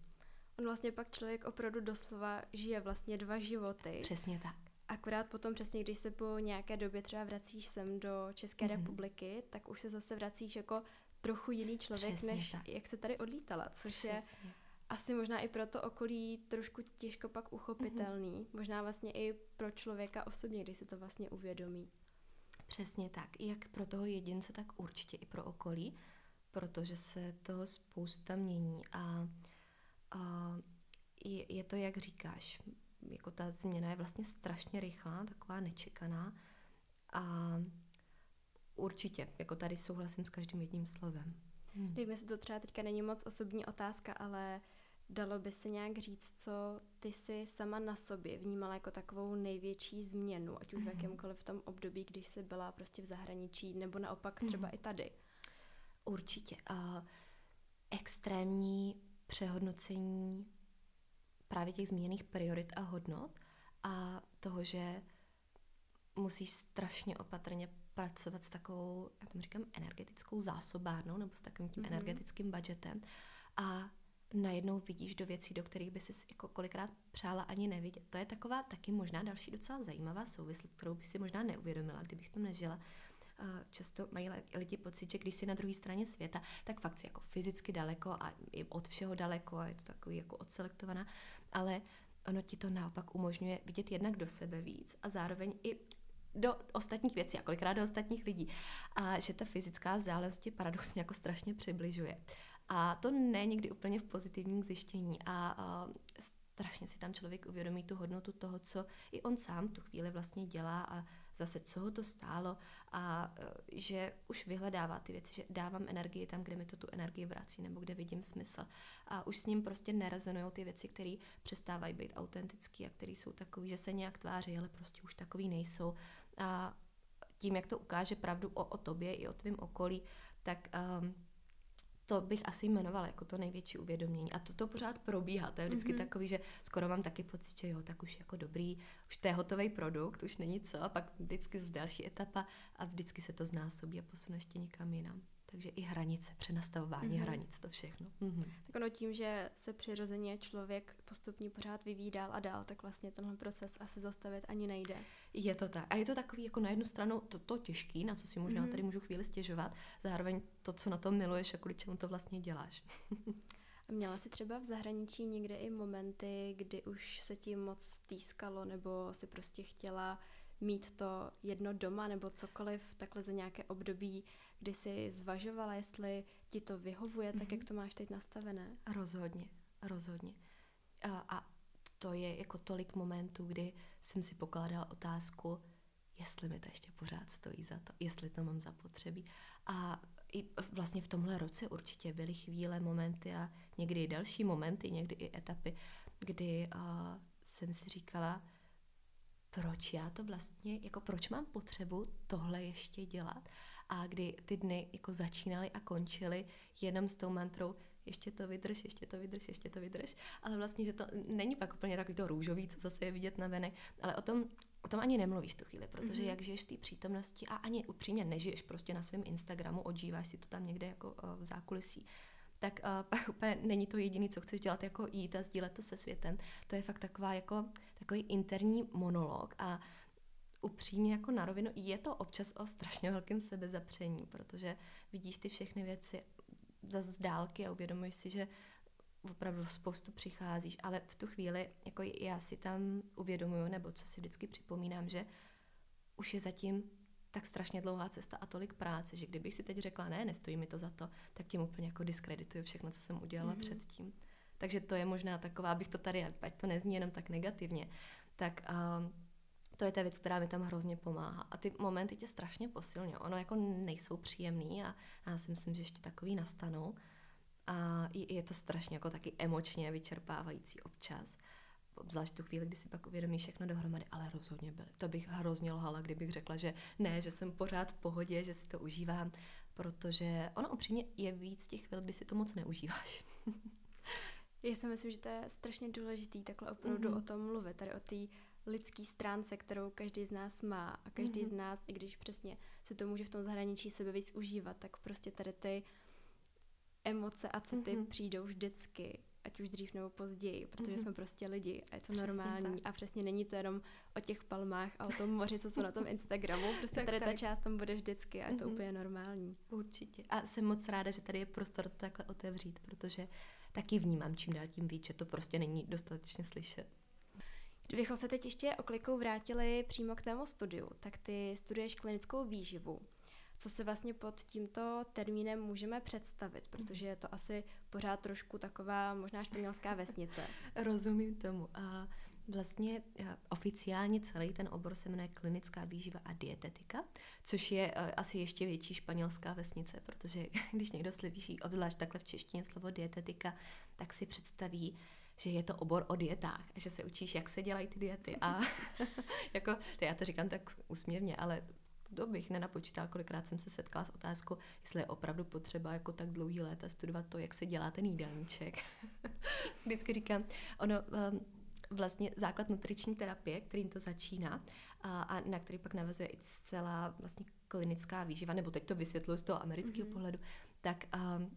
On vlastně pak člověk opravdu doslova žije vlastně dva životy. Přesně tak. Akorát potom přesně, když se po nějaké době třeba vracíš sem do České mm-hmm. republiky, tak už se zase vracíš jako trochu jiný člověk, přesně než tak. jak se tady odlítala, což přesně. je asi možná i pro to okolí trošku těžko pak uchopitelný. Mm-hmm. Možná vlastně i pro člověka osobně, když se to vlastně uvědomí. Přesně tak. Jak pro toho jedince, tak určitě i pro okolí, protože se toho spousta mění a a je, je to, jak říkáš, jako ta změna je vlastně strašně rychlá, taková nečekaná a určitě, jako tady souhlasím s každým jedním slovem. Hmm. Dejme si to třeba teďka není moc osobní otázka, ale dalo by se nějak říct, co ty si sama na sobě vnímala jako takovou největší změnu, ať už mm. v hmm. jakémkoliv tom období, když jsi byla prostě v zahraničí, nebo naopak třeba mm. i tady. Určitě. Uh, extrémní přehodnocení právě těch zmíněných priorit a hodnot a toho, že musíš strašně opatrně pracovat s takovou, já tomu říkám, energetickou zásobárnou nebo s takovým tím mm-hmm. energetickým budgetem a najednou vidíš do věcí, do kterých by si jako kolikrát přála ani nevidět. To je taková taky možná další docela zajímavá souvislost, kterou by si možná neuvědomila, kdybych to nežila často mají lidi pocit, že když jsi na druhé straně světa, tak fakt si jako fyzicky daleko a i od všeho daleko a je to takový jako odselektovaná, ale ono ti to naopak umožňuje vidět jednak do sebe víc a zároveň i do ostatních věcí a kolikrát do ostatních lidí. A že ta fyzická vzdálenost tě paradoxně jako strašně přibližuje. A to ne někdy úplně v pozitivním zjištění. A, a strašně si tam člověk uvědomí tu hodnotu toho, co i on sám tu chvíli vlastně dělá a zase co ho to stálo a e, že už vyhledává ty věci, že dávám energii tam, kde mi to tu energii vrací nebo kde vidím smysl. A už s ním prostě nerezonují ty věci, které přestávají být autentické a které jsou takové, že se nějak tváří, ale prostě už takový nejsou. A tím, jak to ukáže pravdu o, o tobě i o tvém okolí, tak um, to bych asi jmenovala jako to největší uvědomění. A to, to pořád probíhá. To je vždycky mm-hmm. takový, že skoro mám taky pocit, že jo, tak už jako dobrý, už to je hotový produkt, už není co. A pak vždycky z další etapa a vždycky se to znásobí a posune ještě někam jinam. Takže i hranice, přenastavování mm-hmm. hranic, to všechno. Mm-hmm. Tak ono tím, že se přirozeně člověk postupně pořád vyvíjí dál a dál, tak vlastně tenhle proces asi zastavit ani nejde. Je to tak. A je to takový jako na jednu stranu to, to těžký, na co si možná mm-hmm. tady můžu chvíli stěžovat, zároveň to, co na tom miluješ a kvůli čemu to vlastně děláš. *laughs* a měla jsi třeba v zahraničí někde i momenty, kdy už se ti moc týskalo, nebo si prostě chtěla mít to jedno doma nebo cokoliv takhle za nějaké období, kdy jsi zvažovala, jestli ti to vyhovuje, mm-hmm. tak jak mhm. to máš teď nastavené? Rozhodně, rozhodně. A, a to je jako tolik momentů, kdy jsem si pokládala otázku, jestli mi to ještě pořád stojí za to, jestli to mám zapotřebí. A i vlastně v tomhle roce určitě byly chvíle, momenty a někdy i další momenty, někdy i etapy, kdy uh, jsem si říkala, proč já to vlastně, jako proč mám potřebu tohle ještě dělat a kdy ty dny jako začínaly a končily jenom s tou mantrou, ještě to vydrž, ještě to vydrž, ještě to vydrž, ale vlastně, že to není pak úplně takový to růžový, co zase je vidět na venek, ale o tom, o tom ani nemluvíš tu chvíli, protože mm-hmm. jak žiješ v té přítomnosti a ani upřímně nežiješ prostě na svém Instagramu, odžíváš si to tam někde jako v zákulisí, tak uh, pak *laughs* úplně není to jediné, co chceš dělat, jako jít a sdílet to se světem. To je fakt taková jako takový interní monolog a upřímně jako na rovinu, je to občas o strašně velkém sebezapření, protože vidíš ty všechny věci z dálky a uvědomuješ si, že opravdu spoustu přicházíš, ale v tu chvíli jako já si tam uvědomuju, nebo co si vždycky připomínám, že už je zatím tak strašně dlouhá cesta a tolik práce, že kdybych si teď řekla, ne, nestojí mi to za to, tak tím úplně jako diskredituju všechno, co jsem udělala mm-hmm. předtím. Takže to je možná taková, abych to tady, ať to nezní jenom tak negativně, tak uh, to je ta věc, která mi tam hrozně pomáhá. A ty momenty tě strašně posilňují. Ono jako nejsou příjemný a, a já si myslím, že ještě takový nastanou. A je to strašně jako taky emočně vyčerpávající občas. Obzvlášť tu chvíli, kdy si pak uvědomí všechno dohromady, ale rozhodně byly. To bych hrozně lhala, kdybych řekla, že ne, že jsem pořád v pohodě, že si to užívám, protože ono upřímně je víc těch chvil, kdy si to moc neužíváš. *laughs* Já si myslím, že to je strašně důležitý takhle opravdu mm-hmm. o tom mluvit, tady o té lidské stránce, kterou každý z nás má a každý mm-hmm. z nás, i když přesně se to může v tom zahraničí sebe víc užívat, tak prostě tady ty emoce a city mm-hmm. přijdou vždycky, ať už dřív nebo později, protože mm-hmm. jsme prostě lidi a je to přesně normální tak. a přesně není to jenom o těch palmách a o tom moři, co jsou na tom Instagramu, *laughs* prostě tak, tady tak. ta část tam bude vždycky a je to mm-hmm. úplně normální. Určitě. A jsem moc ráda, že tady je prostor to takhle otevřít, protože taky vnímám čím dál tím víc, že to prostě není dostatečně slyšet. Kdybychom se teď ještě oklikou vrátili přímo k tému studiu, tak ty studuješ klinickou výživu. Co se vlastně pod tímto termínem můžeme představit, protože je to asi pořád trošku taková možná španělská vesnice. *laughs* Rozumím tomu. A vlastně oficiálně celý ten obor se jmenuje klinická výživa a dietetika, což je asi ještě větší španělská vesnice, protože *laughs* když někdo slyší, obzvlášť takhle v češtině slovo dietetika, tak si představí že je to obor o dietách, že se učíš, jak se dělají ty diety. A *laughs* jako, to já to říkám tak usměvně, ale to bych nenapočítala, kolikrát jsem se setkala s otázkou, jestli je opravdu potřeba jako tak dlouhý léta studovat to, jak se dělá ten jídelníček. *laughs* Vždycky říkám, ono, um, vlastně základ nutriční terapie, kterým to začíná a, a na který pak navazuje i celá vlastně klinická výživa, nebo teď to vysvětluji z toho amerického mm-hmm. pohledu, tak um,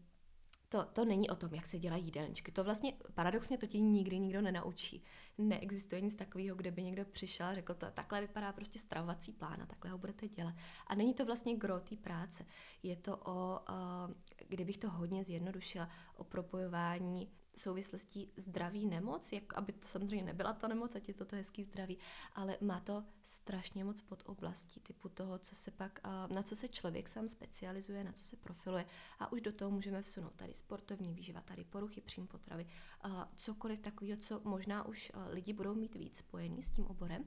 to, to není o tom, jak se dělají jídelníčky. To vlastně paradoxně to ti nikdy nikdo nenaučí. Neexistuje nic takového, kde by někdo přišel a řekl, to, takhle vypadá prostě stravovací plán a takhle ho budete dělat. A není to vlastně gro té práce. Je to o, uh, kdybych to hodně zjednodušila, o propojování souvislostí zdraví nemoc, jak aby to samozřejmě nebyla ta nemoc, ať je to, to hezký zdraví, ale má to strašně moc pod oblastí typu toho, co se pak, na co se člověk sám specializuje, na co se profiluje. A už do toho můžeme vsunout tady sportovní výživa, tady poruchy příjmu potravy, cokoliv takového, co možná už lidi budou mít víc spojený s tím oborem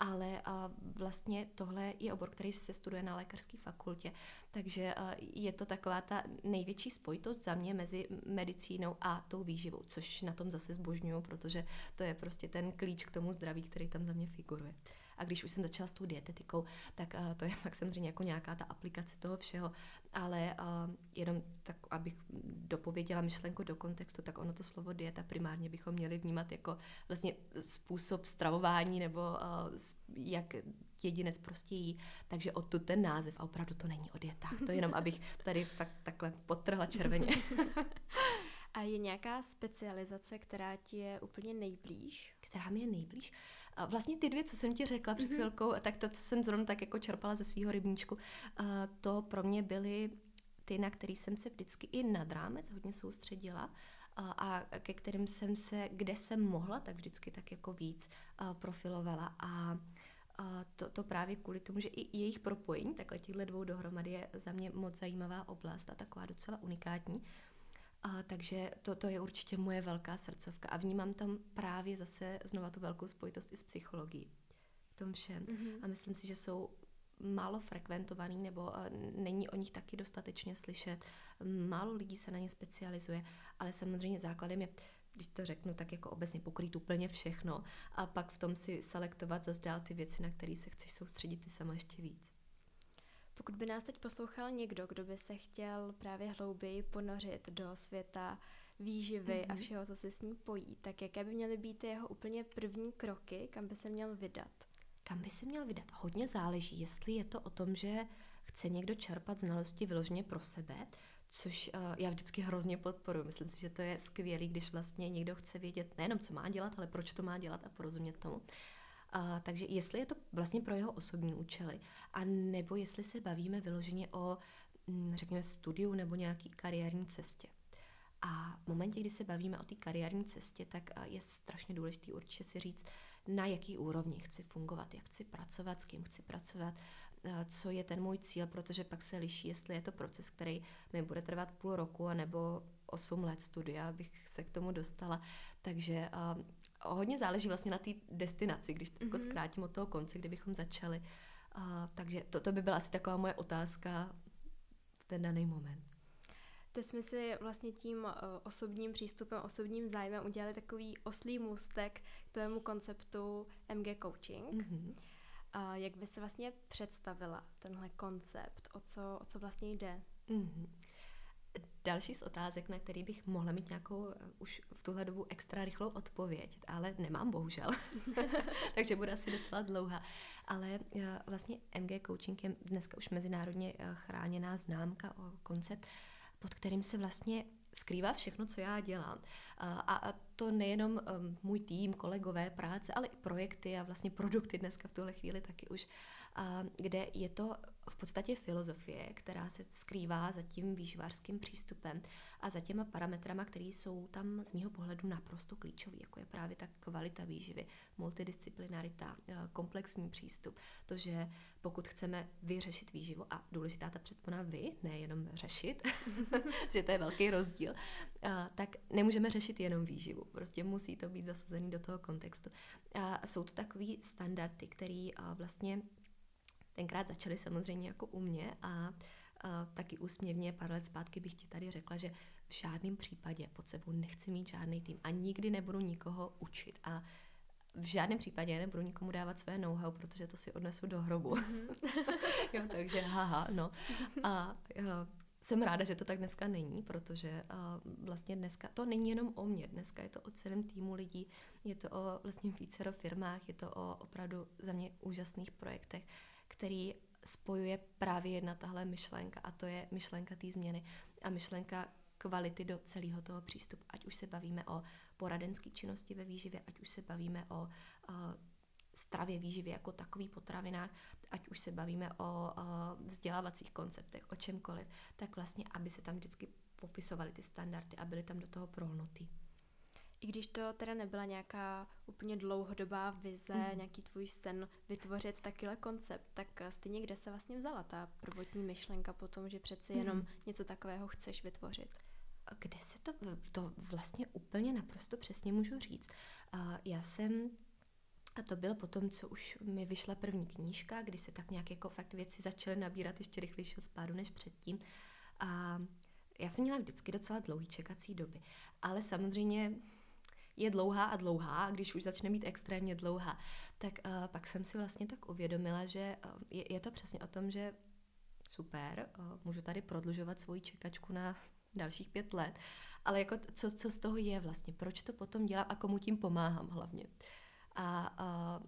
ale a vlastně tohle je obor, který se studuje na lékařské fakultě, takže je to taková ta největší spojitost za mě mezi medicínou a tou výživou, což na tom zase zbožňuju, protože to je prostě ten klíč k tomu zdraví, který tam za mě figuruje. A když už jsem začala s tou dietetikou, tak uh, to je pak samozřejmě jako nějaká ta aplikace toho všeho, ale uh, jenom tak, abych dopověděla myšlenku do kontextu, tak ono to slovo dieta primárně bychom měli vnímat jako vlastně způsob stravování nebo uh, jak jedinec prostě jí. Takže odtud ten název a opravdu to není o dietách. To jenom, abych tady fakt takhle potrhla červeně. *laughs* a je nějaká specializace, která ti je úplně nejblíž? Která mi je nejblíž? A vlastně ty dvě, co jsem ti řekla před mm-hmm. chvilkou, tak to jsem zrovna tak jako čerpala ze svého rybníčku, a to pro mě byly ty, na který jsem se vždycky i nad rámec hodně soustředila a, a ke kterým jsem se, kde jsem mohla, tak vždycky tak jako víc profilovala. A a to, to právě kvůli tomu, že i jejich propojení, takhle těchto dvou dohromady je za mě moc zajímavá oblast a taková docela unikátní. A, takže to, to je určitě moje velká srdcovka a vnímám tam právě zase znova tu velkou spojitost i s psychologií v tom všem. Mm-hmm. A myslím si, že jsou málo frekventovaný nebo není o nich taky dostatečně slyšet. Málo lidí se na ně specializuje, ale samozřejmě základem je když to řeknu, tak jako obecně pokrýt úplně všechno a pak v tom si selektovat zase dál ty věci, na které se chceš soustředit ty sama ještě víc. Pokud by nás teď poslouchal někdo, kdo by se chtěl právě hlouběji ponořit do světa výživy mm-hmm. a mhm. všeho, co se s ní pojí, tak jaké by měly být jeho úplně první kroky, kam by se měl vydat? Kam by se měl vydat? Hodně záleží, jestli je to o tom, že chce někdo čerpat znalosti vyloženě pro sebe, což uh, já vždycky hrozně podporuji. Myslím si, že to je skvělé, když vlastně někdo chce vědět nejenom, co má dělat, ale proč to má dělat a porozumět tomu. Uh, takže jestli je to vlastně pro jeho osobní účely, a nebo jestli se bavíme vyloženě o, mm, řekněme, studiu nebo nějaký kariérní cestě. A v momentě, kdy se bavíme o té kariérní cestě, tak uh, je strašně důležité určitě si říct, na jaký úrovni chci fungovat, jak chci pracovat, s kým chci pracovat, co je ten můj cíl, protože pak se liší, jestli je to proces, který mi bude trvat půl roku nebo 8 let studia, abych se k tomu dostala. Takže uh, hodně záleží vlastně na té destinaci, když to mm-hmm. jako mhm. zkrátím od toho konce, kdybychom začali. Uh, takže to, to by byla asi taková moje otázka v ten daný moment. Teď jsme si vlastně tím uh, osobním přístupem, osobním zájmem udělali takový oslý můstek k tomu konceptu MG Coaching. Mm-hmm. A jak by se vlastně představila tenhle koncept, o co, o co vlastně jde? Mm-hmm. Další z otázek, na který bych mohla mít nějakou eh, už v tuhle dobu extra rychlou odpověď, ale nemám bohužel, *laughs* takže bude asi docela dlouhá. Ale eh, vlastně MG Coaching je dneska už mezinárodně eh, chráněná známka o koncept, pod kterým se vlastně skrývá všechno, co já dělám. A, a to nejenom můj tým, kolegové, práce, ale i projekty a vlastně produkty dneska v tuhle chvíli taky už, kde je to v podstatě filozofie, která se skrývá za tím výživářským přístupem a za těma parametrama, které jsou tam z mého pohledu naprosto klíčové, jako je právě ta kvalita výživy, multidisciplinarita, eh, komplexní přístup. To, že pokud chceme vyřešit výživu, a důležitá ta předpona vy, nejenom řešit, *laughs* že to je velký rozdíl, eh, tak nemůžeme řešit jenom výživu. Prostě musí to být zasazený do toho kontextu. A jsou to takové standardy, které eh, vlastně tenkrát začaly samozřejmě jako u mě a, a taky úsměvně pár let zpátky bych ti tady řekla, že v žádném případě pod sebou nechci mít žádný tým a nikdy nebudu nikoho učit a v žádném případě nebudu nikomu dávat své know-how, protože to si odnesu do hrobu. Mhm. *laughs* jo, takže haha, no. A jo, jsem ráda, že to tak dneska není, protože uh, vlastně dneska to není jenom o mně, dneska je to o celém týmu lidí, je to o vlastně vícero firmách, je to o opravdu za mě úžasných projektech, který spojuje právě jedna tahle myšlenka a to je myšlenka té změny a myšlenka kvality do celého toho přístupu. Ať už se bavíme o poradenské činnosti ve výživě, ať už se bavíme o uh, stravě výživě jako takový potravinách, ať už se bavíme o uh, vzdělávacích konceptech, o čemkoliv, tak vlastně, aby se tam vždycky popisovaly ty standardy a byly tam do toho prohnutý. I když to teda nebyla nějaká úplně dlouhodobá vize, mm. nějaký tvůj sen vytvořit takovýhle koncept, tak stejně kde se vlastně vzala ta prvotní myšlenka po tom, že přeci jenom mm. něco takového chceš vytvořit? Kde se to, to vlastně úplně naprosto přesně můžu říct. Já jsem a to bylo potom, co už mi vyšla první knížka, kdy se tak nějak jako fakt věci začaly nabírat ještě rychlejšího spádu než předtím. A já jsem měla vždycky docela dlouhý čekací doby. Ale samozřejmě je dlouhá a dlouhá, a když už začne být extrémně dlouhá, tak uh, pak jsem si vlastně tak uvědomila, že uh, je, je to přesně o tom, že super, uh, můžu tady prodlužovat svoji čekačku na dalších pět let, ale jako co, co z toho je vlastně, proč to potom dělám a komu tím pomáhám hlavně. A uh,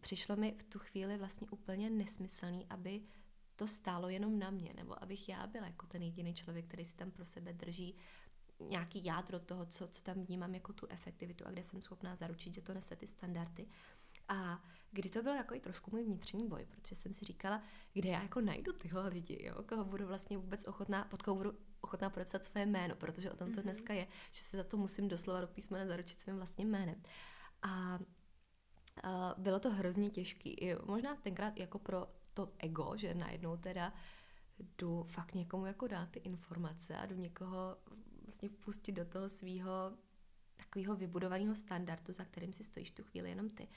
přišlo mi v tu chvíli vlastně úplně nesmyslný, aby to stálo jenom na mě, nebo abych já byla jako ten jediný člověk, který si tam pro sebe drží nějaký jádro toho, co, co tam vnímám jako tu efektivitu a kde jsem schopná zaručit, že to nese ty standardy. A kdy to byl jako i trošku můj vnitřní boj, protože jsem si říkala, kde já jako najdu tyhle lidi, jo, koho budu vlastně vůbec ochotná, pod koho budu ochotná podepsat své jméno, protože o tom to mm-hmm. dneska je, že se za to musím doslova do písmene zaručit svým vlastním jménem. A Uh, bylo to hrozně těžký. Možná tenkrát jako pro to ego, že najednou teda jdu fakt někomu jako dát ty informace a jdu někoho vlastně pustit do toho svého takového vybudovaného standardu, za kterým si stojíš tu chvíli jenom ty.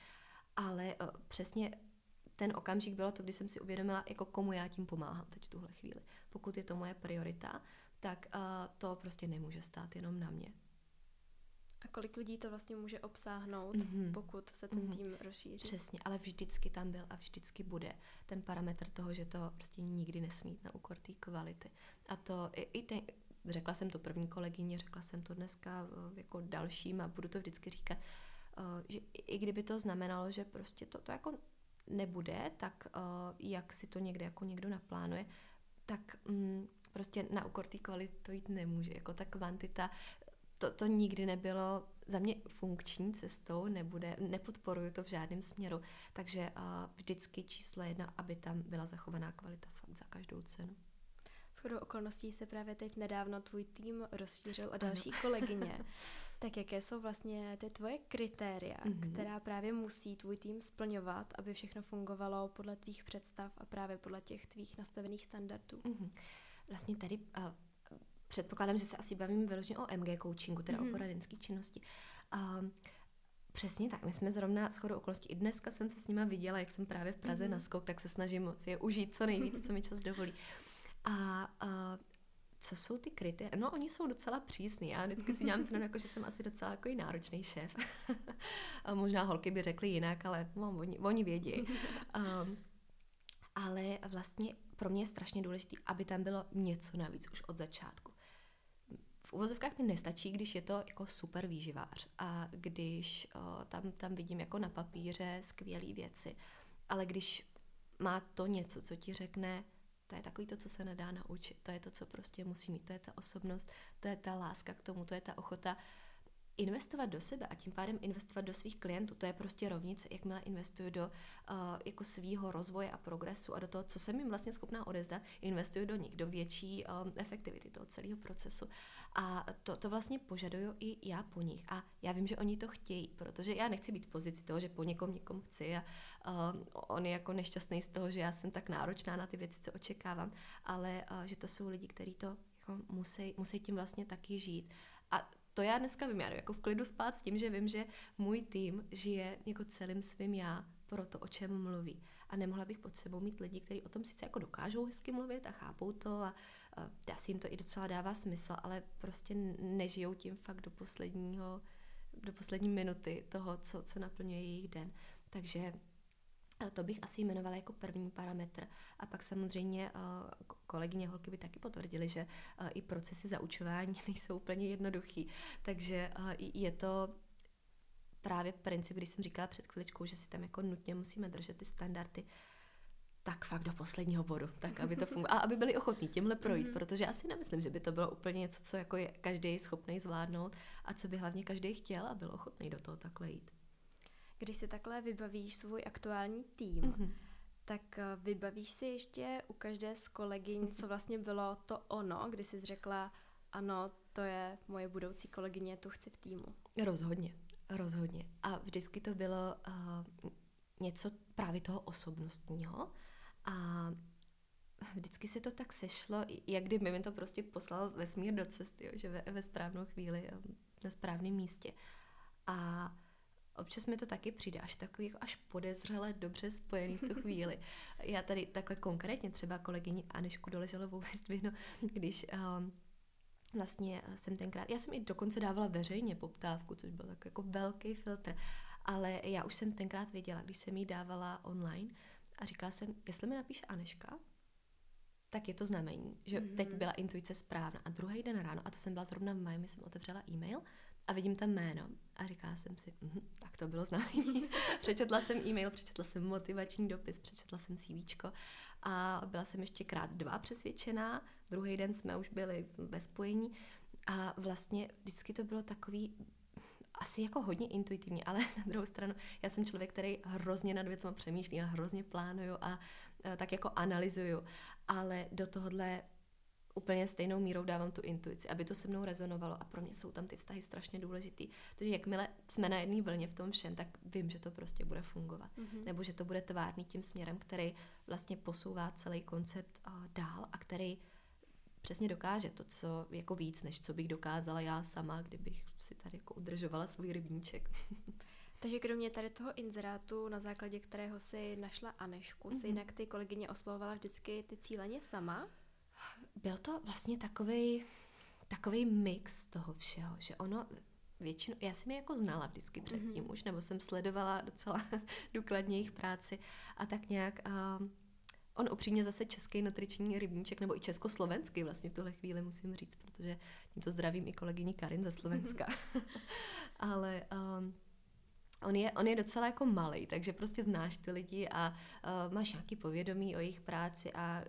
Ale uh, přesně ten okamžik bylo to, kdy jsem si uvědomila, jako komu já tím pomáhám teď v tuhle chvíli. Pokud je to moje priorita, tak uh, to prostě nemůže stát jenom na mě. A kolik lidí to vlastně může obsáhnout, mm-hmm. pokud se ten mm-hmm. tým rozšíří? Přesně, ale vždycky tam byl a vždycky bude ten parametr toho, že to prostě nikdy nesmí na úkor té kvality. A to i, i ten, řekla jsem to první kolegyně, řekla jsem to dneska eh, jako dalším a budu to vždycky říkat, eh, že i kdyby to znamenalo, že prostě to, to jako nebude, tak eh, jak si to někde jako někdo naplánuje, tak mm, prostě na úkor té kvality to jít nemůže. Jako ta kvantita to, to nikdy nebylo za mě funkční cestou, nebude, nepodporuju to v žádném směru. Takže uh, vždycky číslo jedna, aby tam byla zachovaná kvalita fakt za každou cenu. Shodou okolností se právě teď nedávno tvůj tým rozšířil o další ano. kolegyně. *laughs* tak jaké jsou vlastně ty tvoje kritéria, mm-hmm. která právě musí tvůj tým splňovat, aby všechno fungovalo podle tvých představ a právě podle těch tvých nastavených standardů? Mm-hmm. Vlastně tady uh, předpokládám, že se asi bavíme vyloženě o MG coachingu, teda mm. o mhm. poradenské činnosti. A Přesně tak. My jsme zrovna s chodou okolností, i dneska jsem se s nima viděla, jak jsem právě v Praze mm. na skok, tak se snažím moc je užít co nejvíc, co mi čas dovolí. A, a co jsou ty kritéria? No, oni jsou docela přísní. Já vždycky si dělám jako, že jsem asi docela jako náročný šéf. *laughs* a možná holky by řekly jinak, ale no, oni, oni vědí. Um, ale vlastně pro mě je strašně důležité, aby tam bylo něco navíc už od začátku v uvozovkách mi nestačí, když je to jako super výživář a když o, tam, tam vidím jako na papíře skvělé věci, ale když má to něco, co ti řekne, to je takový to, co se nedá naučit, to je to, co prostě musí mít, to je ta osobnost, to je ta láska k tomu, to je ta ochota investovat do sebe a tím pádem investovat do svých klientů. To je prostě rovnice, jakmile investuju do uh, jako svýho rozvoje a progresu a do toho, co jsem jim vlastně schopná odezdat, investuju do nich, do větší um, efektivity toho celého procesu. A to, to vlastně požaduju i já po nich. A já vím, že oni to chtějí, protože já nechci být v pozici toho, že po někom někom chci a uh, on je jako nešťastný z toho, že já jsem tak náročná na ty věci, co očekávám, ale uh, že to jsou lidi, kteří to jako musí, musí tím vlastně taky žít. A to já dneska vím, já jako v klidu spát s tím, že vím, že můj tým žije jako celým svým já pro to, o čem mluví. A nemohla bych pod sebou mít lidi, kteří o tom sice jako dokážou hezky mluvit a chápou to a, a si jim to i docela dává smysl, ale prostě nežijou tím fakt do posledního, do poslední minuty toho, co, co naplňuje jejich den. Takže to bych asi jmenovala jako první parametr. A pak samozřejmě kolegyně holky by taky potvrdili, že i procesy zaučování *laughs* nejsou úplně jednoduchý. Takže je to právě princip, když jsem říkala před chviličkou, že si tam jako nutně musíme držet ty standardy, tak fakt do posledního bodu, tak aby to fungovalo. A aby byli ochotní tímhle projít, mm-hmm. protože já si nemyslím, že by to bylo úplně něco, co jako je každý schopný zvládnout a co by hlavně každý chtěl a byl ochotný do toho takhle jít. Když si takhle vybavíš svůj aktuální tým, mm-hmm. tak eh, vybavíš si ještě u každé z kolegyň, co vlastně bylo to ono, kdy jsi řekla, ano, to je moje budoucí kolegyně, tu chci v týmu. Rozhodně, rozhodně. A vždycky to bylo uh, něco právě toho osobnostního a vždycky se to tak sešlo, jak kdyby mi to prostě poslal vesmír do cesty, jo, že ve, ve správnou chvíli, na správném místě. A občas mi to taky přijde až takový jako až podezřele dobře spojený v tu *laughs* chvíli. Já tady takhle konkrétně třeba kolegyni Anešku Doleželovou vyzdvihnu, když um, vlastně jsem tenkrát, já jsem i dokonce dávala veřejně poptávku, což byl tak jako velký filtr, ale já už jsem tenkrát věděla, když jsem jí dávala online a říkala jsem, jestli mi napíše Aneška, tak je to znamení, že mm-hmm. teď byla intuice správná. A druhý den ráno, a to jsem byla zrovna v Miami, jsem otevřela e-mail a vidím tam jméno a říkala jsem si, mm, tak to bylo znamení. *laughs* přečetla jsem e-mail, přečetla jsem motivační dopis, přečetla jsem CV a byla jsem ještě krát dva přesvědčená. Druhý den jsme už byli ve spojení a vlastně vždycky to bylo takový asi jako hodně intuitivní, ale *laughs* na druhou stranu já jsem člověk, který hrozně nad věcmi přemýšlí a hrozně plánuju a, a tak jako analyzuju, ale do tohohle úplně stejnou mírou dávám tu intuici, aby to se mnou rezonovalo a pro mě jsou tam ty vztahy strašně důležitý. Takže jakmile jsme na jedné vlně v tom všem, tak vím, že to prostě bude fungovat. Mm-hmm. Nebo že to bude tvárný tím směrem, který vlastně posouvá celý koncept uh, dál a který přesně dokáže to, co jako víc, než co bych dokázala já sama, kdybych si tady jako udržovala svůj rybníček. *laughs* Takže kromě tady toho inzerátu, na základě kterého si našla Anešku, mm-hmm. si mhm. jinak ty kolegyně oslovovala vždycky ty cíleně sama? Byl to vlastně takový takový mix toho všeho, že ono většinu, já jsem je jako znala vždycky předtím mm-hmm. už, nebo jsem sledovala docela *laughs* důkladně jejich práci a tak nějak um, on upřímně zase český nutriční rybníček, nebo i československý vlastně v tuhle chvíli musím říct, protože tímto zdravím i kolegyni Karin ze Slovenska. *laughs* Ale um, on je, on je docela jako malý, takže prostě znáš ty lidi a uh, máš nějaký povědomí o jejich práci a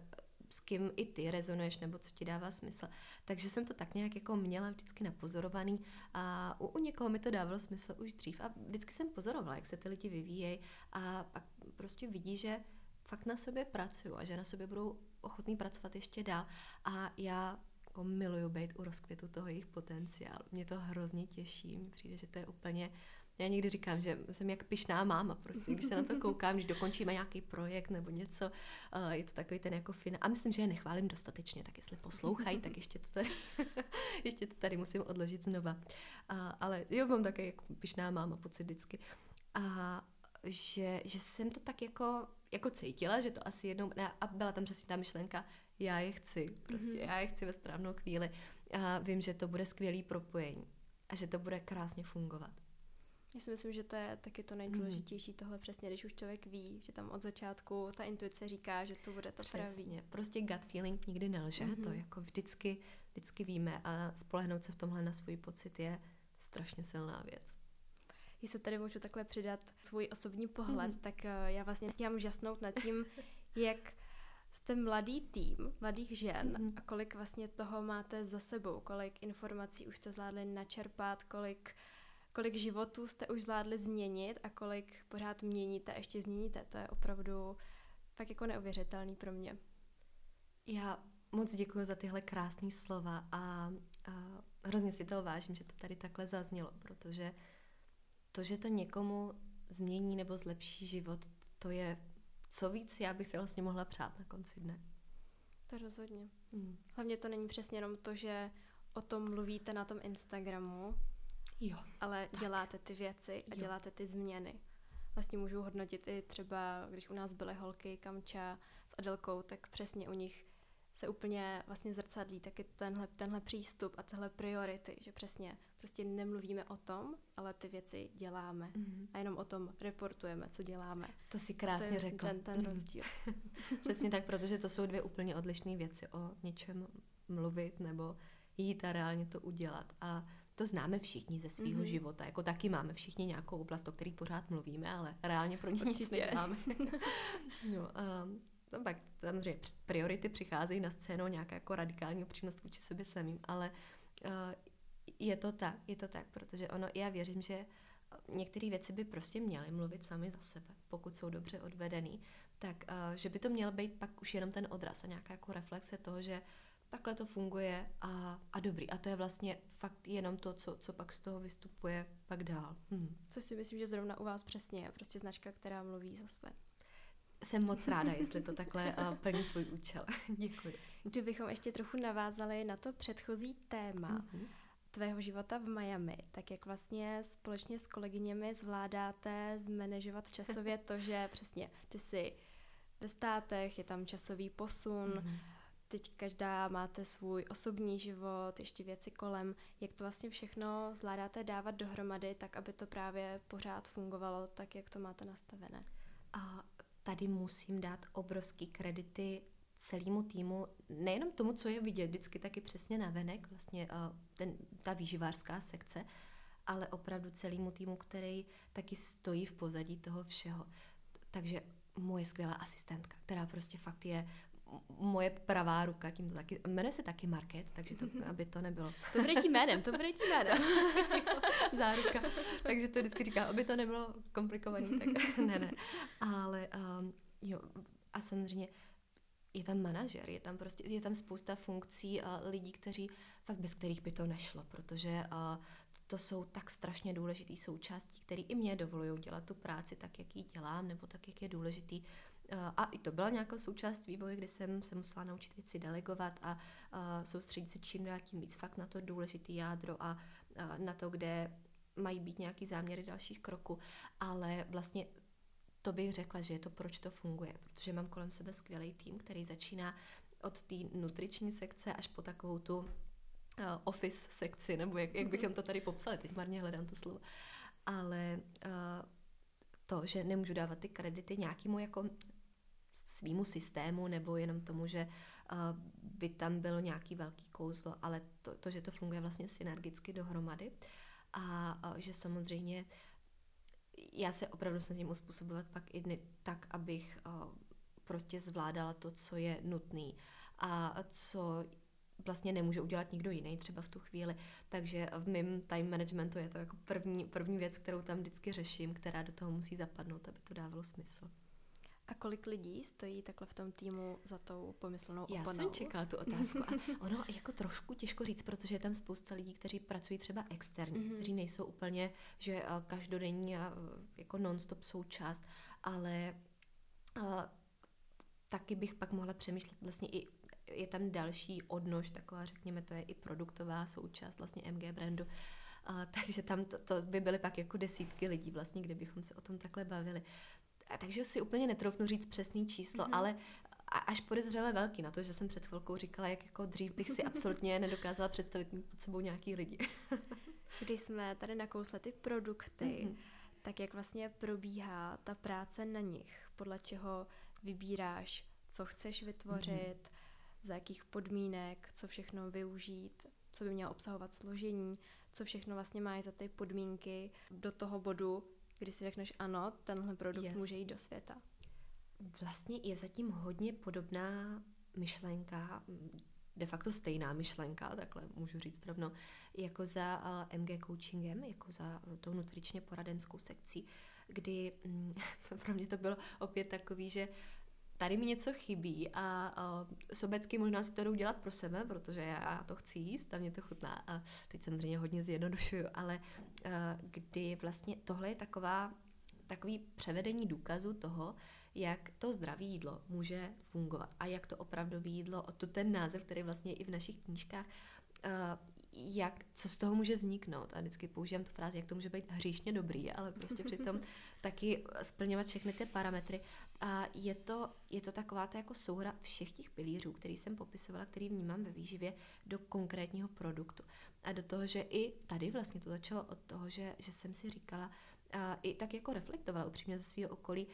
s kým i ty rezonuješ, nebo co ti dává smysl. Takže jsem to tak nějak jako měla vždycky napozorovaný a u, u někoho mi to dávalo smysl už dřív a vždycky jsem pozorovala, jak se ty lidi vyvíjejí a, a prostě vidí, že fakt na sobě pracují a že na sobě budou ochotní pracovat ještě dál. A já jako miluju být u rozkvětu toho jejich potenciálu. Mě to hrozně těší. Mně přijde, že to je úplně já někdy říkám, že jsem jak pišná máma, prostě, když se na to koukám, když dokončíme nějaký projekt nebo něco, uh, je to takový ten jako fin. A myslím, že je nechválím dostatečně, tak jestli poslouchají, tak ještě to tady, *laughs* ještě to tady musím odložit znova. Ale jo, mám také jako pišná máma pocit vždycky. A že, že jsem to tak jako, jako cítila, že to asi jednou, a byla tam přesně ta myšlenka, já je chci, prostě mm-hmm. já je chci ve správnou chvíli a vím, že to bude skvělý propojení a že to bude krásně fungovat. Já si myslím, že to je taky to nejdůležitější mm. tohle přesně, když už člověk ví, že tam od začátku ta intuice říká, že to bude to přesně. pravý. Prostě gut feeling nikdy nelže, mm-hmm. to mhm. jako vždycky, vždycky víme a spolehnout se v tomhle na svůj pocit je strašně silná věc. Když se tady můžu takhle přidat svůj osobní pohled, mm-hmm. tak eh, já vlastně stíhám žasnout nad tím, jak jste mladý tým, mladých žen mm-hmm. a kolik vlastně toho máte za sebou, kolik informací už jste zvládli načerpat, kolik kolik životů jste už zvládli změnit a kolik pořád měníte, ještě změníte. To je opravdu fakt jako neuvěřitelný pro mě. Já moc děkuji za tyhle krásné slova a, a hrozně si toho vážím, že to tady takhle zaznělo, protože to, že to někomu změní nebo zlepší život, to je co víc já bych si vlastně mohla přát na konci dne. To rozhodně. Hmm. Hlavně to není přesně jenom to, že o tom mluvíte na tom Instagramu, Jo. Ale tak. děláte ty věci a jo. děláte ty změny. Vlastně můžu hodnotit i třeba, když u nás byly holky Kamča s Adelkou, tak přesně u nich se úplně vlastně zrcadlí taky tenhle, tenhle přístup a tyhle priority, že přesně prostě nemluvíme o tom, ale ty věci děláme mm-hmm. a jenom o tom reportujeme, co děláme. To si krásně to je řekla. Ten, ten rozdíl. *laughs* přesně tak, protože to jsou dvě úplně odlišné věci, o něčem mluvit nebo jít a reálně to udělat. A to známe všichni ze svého mm-hmm. života. Jako taky máme všichni nějakou oblast, o který pořád mluvíme, ale reálně pro ně nic neděláme. *laughs* no, um, no pak samozřejmě priority přicházejí na scénu, nějaká jako radikální upřímnost vůči sobě samým, ale uh, je to tak, je to tak, protože ono, já věřím, že některé věci by prostě měly mluvit sami za sebe, pokud jsou dobře odvedený, tak uh, že by to měl být pak už jenom ten odraz a nějaká jako reflexe toho, že takhle to funguje a, a dobrý. A to je vlastně fakt jenom to, co, co pak z toho vystupuje pak dál. Hm. Co si myslím, že zrovna u vás přesně je prostě značka, která mluví za své. Jsem moc ráda, jestli to takhle uh, plní svůj účel. *laughs* Děkuji. Kdybychom ještě trochu navázali na to předchozí téma mm-hmm. tvého života v Miami, tak jak vlastně společně s kolegyněmi zvládáte zmanežovat časově to, že *laughs* přesně ty jsi ve státech, je tam časový posun, mm-hmm teď každá máte svůj osobní život, ještě věci kolem, jak to vlastně všechno zvládáte dávat dohromady, tak aby to právě pořád fungovalo tak, jak to máte nastavené. A tady musím dát obrovský kredity celému týmu, nejenom tomu, co je vidět vždycky taky přesně na venek, vlastně uh, ten, ta výživářská sekce, ale opravdu celému týmu, který taky stojí v pozadí toho všeho. Takže moje skvělá asistentka, která prostě fakt je moje pravá ruka, tím to taky, jmenuje se taky Market, takže to, *laughs* aby to nebylo. To bude tím jménem, to bude tím jménem. *laughs* Záruka. takže to vždycky říkám, aby to nebylo komplikované, tak *laughs* ne, ne. Ale um, jo, a samozřejmě je tam manažer, je tam prostě, je tam spousta funkcí a lidí, kteří fakt bez kterých by to nešlo, protože uh, to jsou tak strašně důležitý součástí, které i mě dovolují dělat tu práci tak, jak ji dělám, nebo tak, jak je důležitý. A i to byla nějaká součást vývoje, kdy jsem se musela naučit věci delegovat a, a soustředit se čím dál tím víc fakt na to důležitý jádro a, a na to, kde mají být nějaký záměry dalších kroků. Ale vlastně to bych řekla, že je to, proč to funguje, protože mám kolem sebe skvělý tým, který začíná od té nutriční sekce až po takovou tu office sekci, nebo jak, jak bychom to tady popsali, teď marně hledám to slovo. Ale uh, to, že nemůžu dávat ty kredity nějakému jako svýmu systému nebo jenom tomu, že uh, by tam byl nějaký velký kouzlo, ale to, to, že to funguje vlastně synergicky dohromady a že samozřejmě já se opravdu snažím uspůsobovat pak i dny tak, abych uh, prostě zvládala to, co je nutné a co vlastně nemůže udělat nikdo jiný třeba v tu chvíli. Takže v mém time managementu je to jako první, první věc, kterou tam vždycky řeším, která do toho musí zapadnout, aby to dávalo smysl. A kolik lidí stojí takhle v tom týmu za tou pomyslnou oponou? Já jsem čekala tu otázku. A ono jako trošku těžko říct, protože je tam spousta lidí, kteří pracují třeba externě, mm-hmm. kteří nejsou úplně, že každodenní a jako non-stop součást, ale a, taky bych pak mohla přemýšlet vlastně i je tam další odnož, taková řekněme, to je i produktová součást vlastně MG brandu, a, *laughs* takže tam to, to by byly pak jako desítky lidí vlastně, kdybychom se o tom takhle bavili. A takže si úplně netroufnu říct přesný číslo, mm-hmm. ale až podezřele velký na to, že jsem před chvilkou říkala, jak jako dřív bych si *laughs* absolutně nedokázala představit mít pod sebou nějaký lidi. *laughs* Když jsme tady nakousli ty produkty, mm-hmm. tak jak vlastně probíhá ta práce na nich? Podle čeho vybíráš, co chceš vytvořit, mm-hmm. za jakých podmínek, co všechno využít, co by mělo obsahovat složení, co všechno vlastně máš za ty podmínky do toho bodu, kdy si řekneš ano, tenhle produkt yes. může jít do světa? Vlastně je zatím hodně podobná myšlenka, de facto stejná myšlenka, takhle můžu říct rovno, jako za uh, MG coachingem, jako za tou nutričně poradenskou sekcí, kdy um, *laughs* pro mě to bylo opět takový, že tady mi něco chybí a uh, sobecky možná si to jdou dělat pro sebe, protože já to chci jíst a mě to chutná. A teď samozřejmě hodně zjednodušuju, ale uh, kdy vlastně tohle je taková takový převedení důkazu toho, jak to zdravé jídlo může fungovat a jak to opravdové jídlo, to ten název, který vlastně je i v našich knížkách, uh, jak, co z toho může vzniknout. A vždycky používám tu frázi, jak to může být hříšně dobrý, ale prostě přitom *laughs* taky splňovat všechny ty parametry. A je to, je to taková ta jako souhra všech těch pilířů, který jsem popisovala, který vnímám ve výživě do konkrétního produktu. A do toho, že i tady vlastně to začalo od toho, že, že jsem si říkala, a i tak jako reflektovala upřímně ze svého okolí,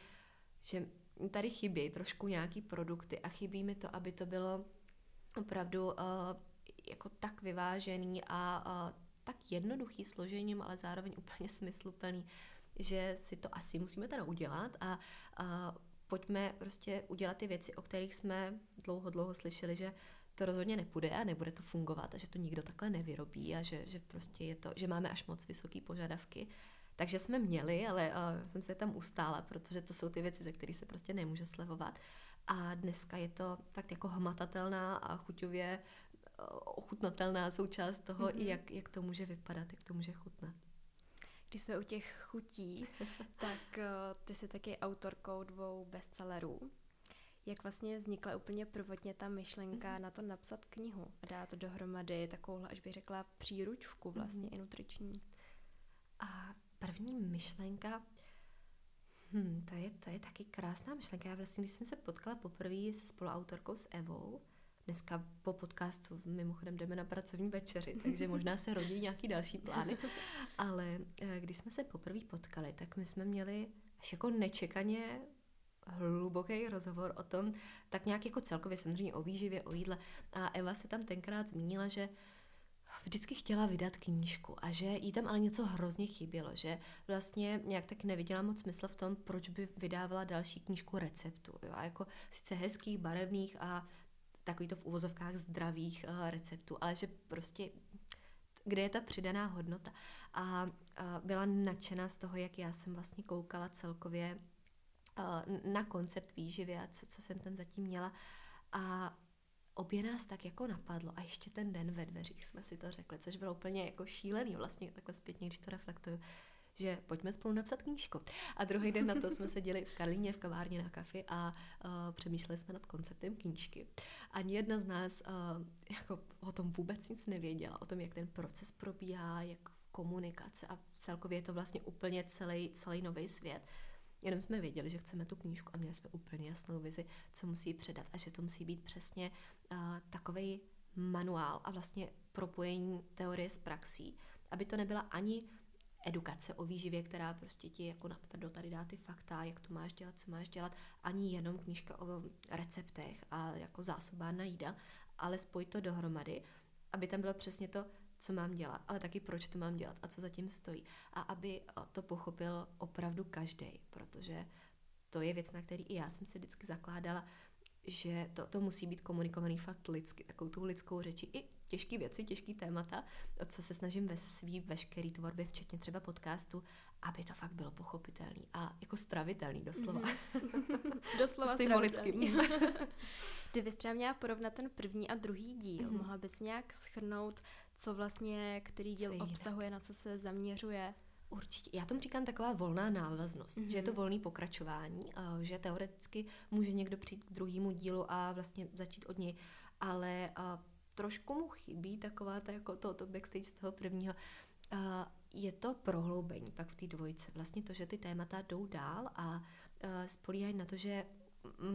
že tady chybí trošku nějaký produkty a chybí mi to, aby to bylo opravdu uh, jako tak vyvážený a, a tak jednoduchý složením, ale zároveň úplně smysluplný, že si to asi musíme teda udělat a, a pojďme prostě udělat ty věci, o kterých jsme dlouho, dlouho slyšeli, že to rozhodně nepůjde a nebude to fungovat a že to nikdo takhle nevyrobí a že, že prostě je to, že máme až moc vysoké požadavky. Takže jsme měli, ale uh, jsem se tam ustála, protože to jsou ty věci, ze kterých se prostě nemůže slevovat. A dneska je to fakt jako hmatatelná a chuťově ochutnatelná součást toho, mm-hmm. jak, jak to může vypadat, jak to může chutnat. Když jsme u těch chutí, *laughs* tak uh, ty jsi taky autorkou dvou bestsellerů. Jak vlastně vznikla úplně prvotně ta myšlenka mm-hmm. na to napsat knihu a dát dohromady takovou, až bych řekla, příručku vlastně mm-hmm. i nutriční? A první myšlenka, hm, to, je, to je taky krásná myšlenka. Já vlastně, když jsem se potkala poprvé se spoluautorkou s Evou, Dneska po podcastu mimochodem jdeme na pracovní večeři, takže *laughs* možná se rodí nějaký další plány. Ale eh, když jsme se poprvé potkali, tak my jsme měli až jako nečekaně hluboký rozhovor o tom, tak nějak jako celkově samozřejmě o výživě, o jídle. A Eva se tam tenkrát zmínila, že vždycky chtěla vydat knížku a že jí tam ale něco hrozně chybělo, že vlastně nějak tak neviděla moc smysl v tom, proč by vydávala další knížku receptů. Jo? A jako sice hezkých, barevných a takový to v uvozovkách zdravých uh, receptů, ale že prostě kde je ta přidaná hodnota. A, a byla nadšená z toho, jak já jsem vlastně koukala celkově uh, na koncept výživy a co, co jsem tam zatím měla. A obě nás tak jako napadlo a ještě ten den ve dveřích jsme si to řekli, což bylo úplně jako šílený vlastně takhle zpětně, když to reflektuju že pojďme spolu napsat knížku. A druhý den na to jsme seděli v Karlíně v kavárně na kafi a uh, přemýšleli jsme nad konceptem knížky. Ani jedna z nás uh, jako o tom vůbec nic nevěděla, o tom, jak ten proces probíhá, jak komunikace a celkově je to vlastně úplně celý, celý nový svět. Jenom jsme věděli, že chceme tu knížku a měli jsme úplně jasnou vizi, co musí předat a že to musí být přesně uh, takový manuál a vlastně propojení teorie s praxí, aby to nebyla ani edukace o výživě, která prostě ti jako natvrdo tady dá ty fakta, jak to máš dělat, co máš dělat, ani jenom knížka o receptech a jako zásobárna jídla, ale spoj to dohromady, aby tam bylo přesně to, co mám dělat, ale taky proč to mám dělat a co zatím stojí. A aby to pochopil opravdu každý, protože to je věc, na který i já jsem se vždycky zakládala, že to, to musí být komunikovaný fakt lidsky, takovou tou lidskou řeči. I těžké věci, těžké témata, o co se snažím ve svý veškerý tvorbě, včetně třeba podcastu, aby to fakt bylo pochopitelný a jako stravitelný doslova. Mm-hmm. *laughs* doslova Symbolicky. *laughs* Kdybys třeba měla porovnat ten první a druhý díl, mm-hmm. mohla bys nějak schrnout, co vlastně který díl co obsahuje, na co se zaměřuje? Určitě. Já tomu říkám taková volná návaznost, mm-hmm. že je to mhm. volný pokračování, že teoreticky může někdo přijít k druhému dílu a vlastně začít od něj, ale trošku mu chybí taková ta, jako to, to backstage z toho prvního. Je to prohloubení pak v té dvojice. Vlastně to, že ty témata jdou dál a spolíhají na to, že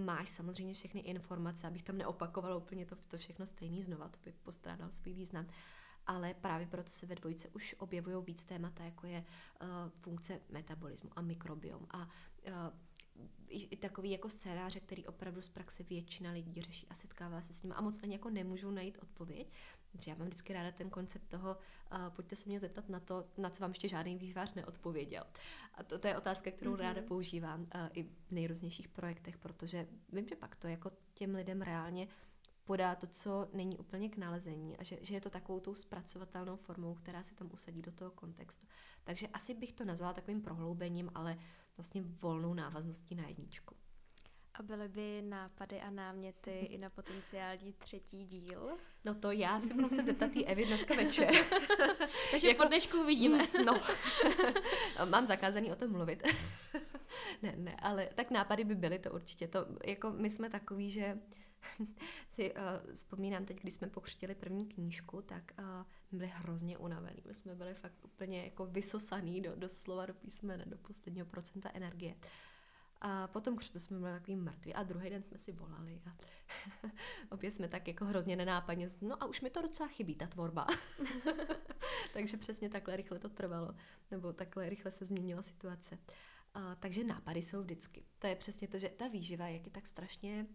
máš samozřejmě všechny informace, abych tam neopakovala úplně to, to všechno stejný znova, to by postrádal svůj význam ale právě proto se ve dvojce už objevují víc témata, jako je uh, funkce metabolismu a mikrobiom a uh, i, takový jako scénáře, který opravdu z praxe většina lidí řeší a setkává se s nimi a moc ani jako nemůžou najít odpověď. Takže já mám vždycky ráda ten koncept toho, uh, pojďte se mě zeptat na to, na co vám ještě žádný vývář neodpověděl. A to, to je otázka, kterou mm-hmm. ráda používám uh, i v nejrůznějších projektech, protože vím, že pak to jako těm lidem reálně podá to, co není úplně k nalezení a že, že je to takovou tou zpracovatelnou formou, která se tam usadí do toho kontextu. Takže asi bych to nazvala takovým prohloubením, ale vlastně volnou návazností na jedničku. A byly by nápady a náměty i na potenciální třetí díl? No to já si budu muset zeptat tý Evy dneska večer. *laughs* Takže jako, po dnešku uvidíme. no, *laughs* mám zakázaný o tom mluvit. *laughs* ne, ne, ale tak nápady by byly to určitě. To, jako my jsme takový, že *laughs* si uh, vzpomínám teď, když jsme pokřtili první knížku, tak uh, byli hrozně unavený. My jsme byli fakt úplně jako vysosaný do, do slova, do písmene, do posledního procenta energie. A potom křtu jsme byli takový mrtví a druhý den jsme si volali a *laughs* opět jsme tak jako hrozně nenápadně, no a už mi to docela chybí, ta tvorba. *laughs* takže přesně takhle rychle to trvalo, nebo takhle rychle se změnila situace. A, takže nápady jsou vždycky. To je přesně to, že ta výživa, jak je tak strašně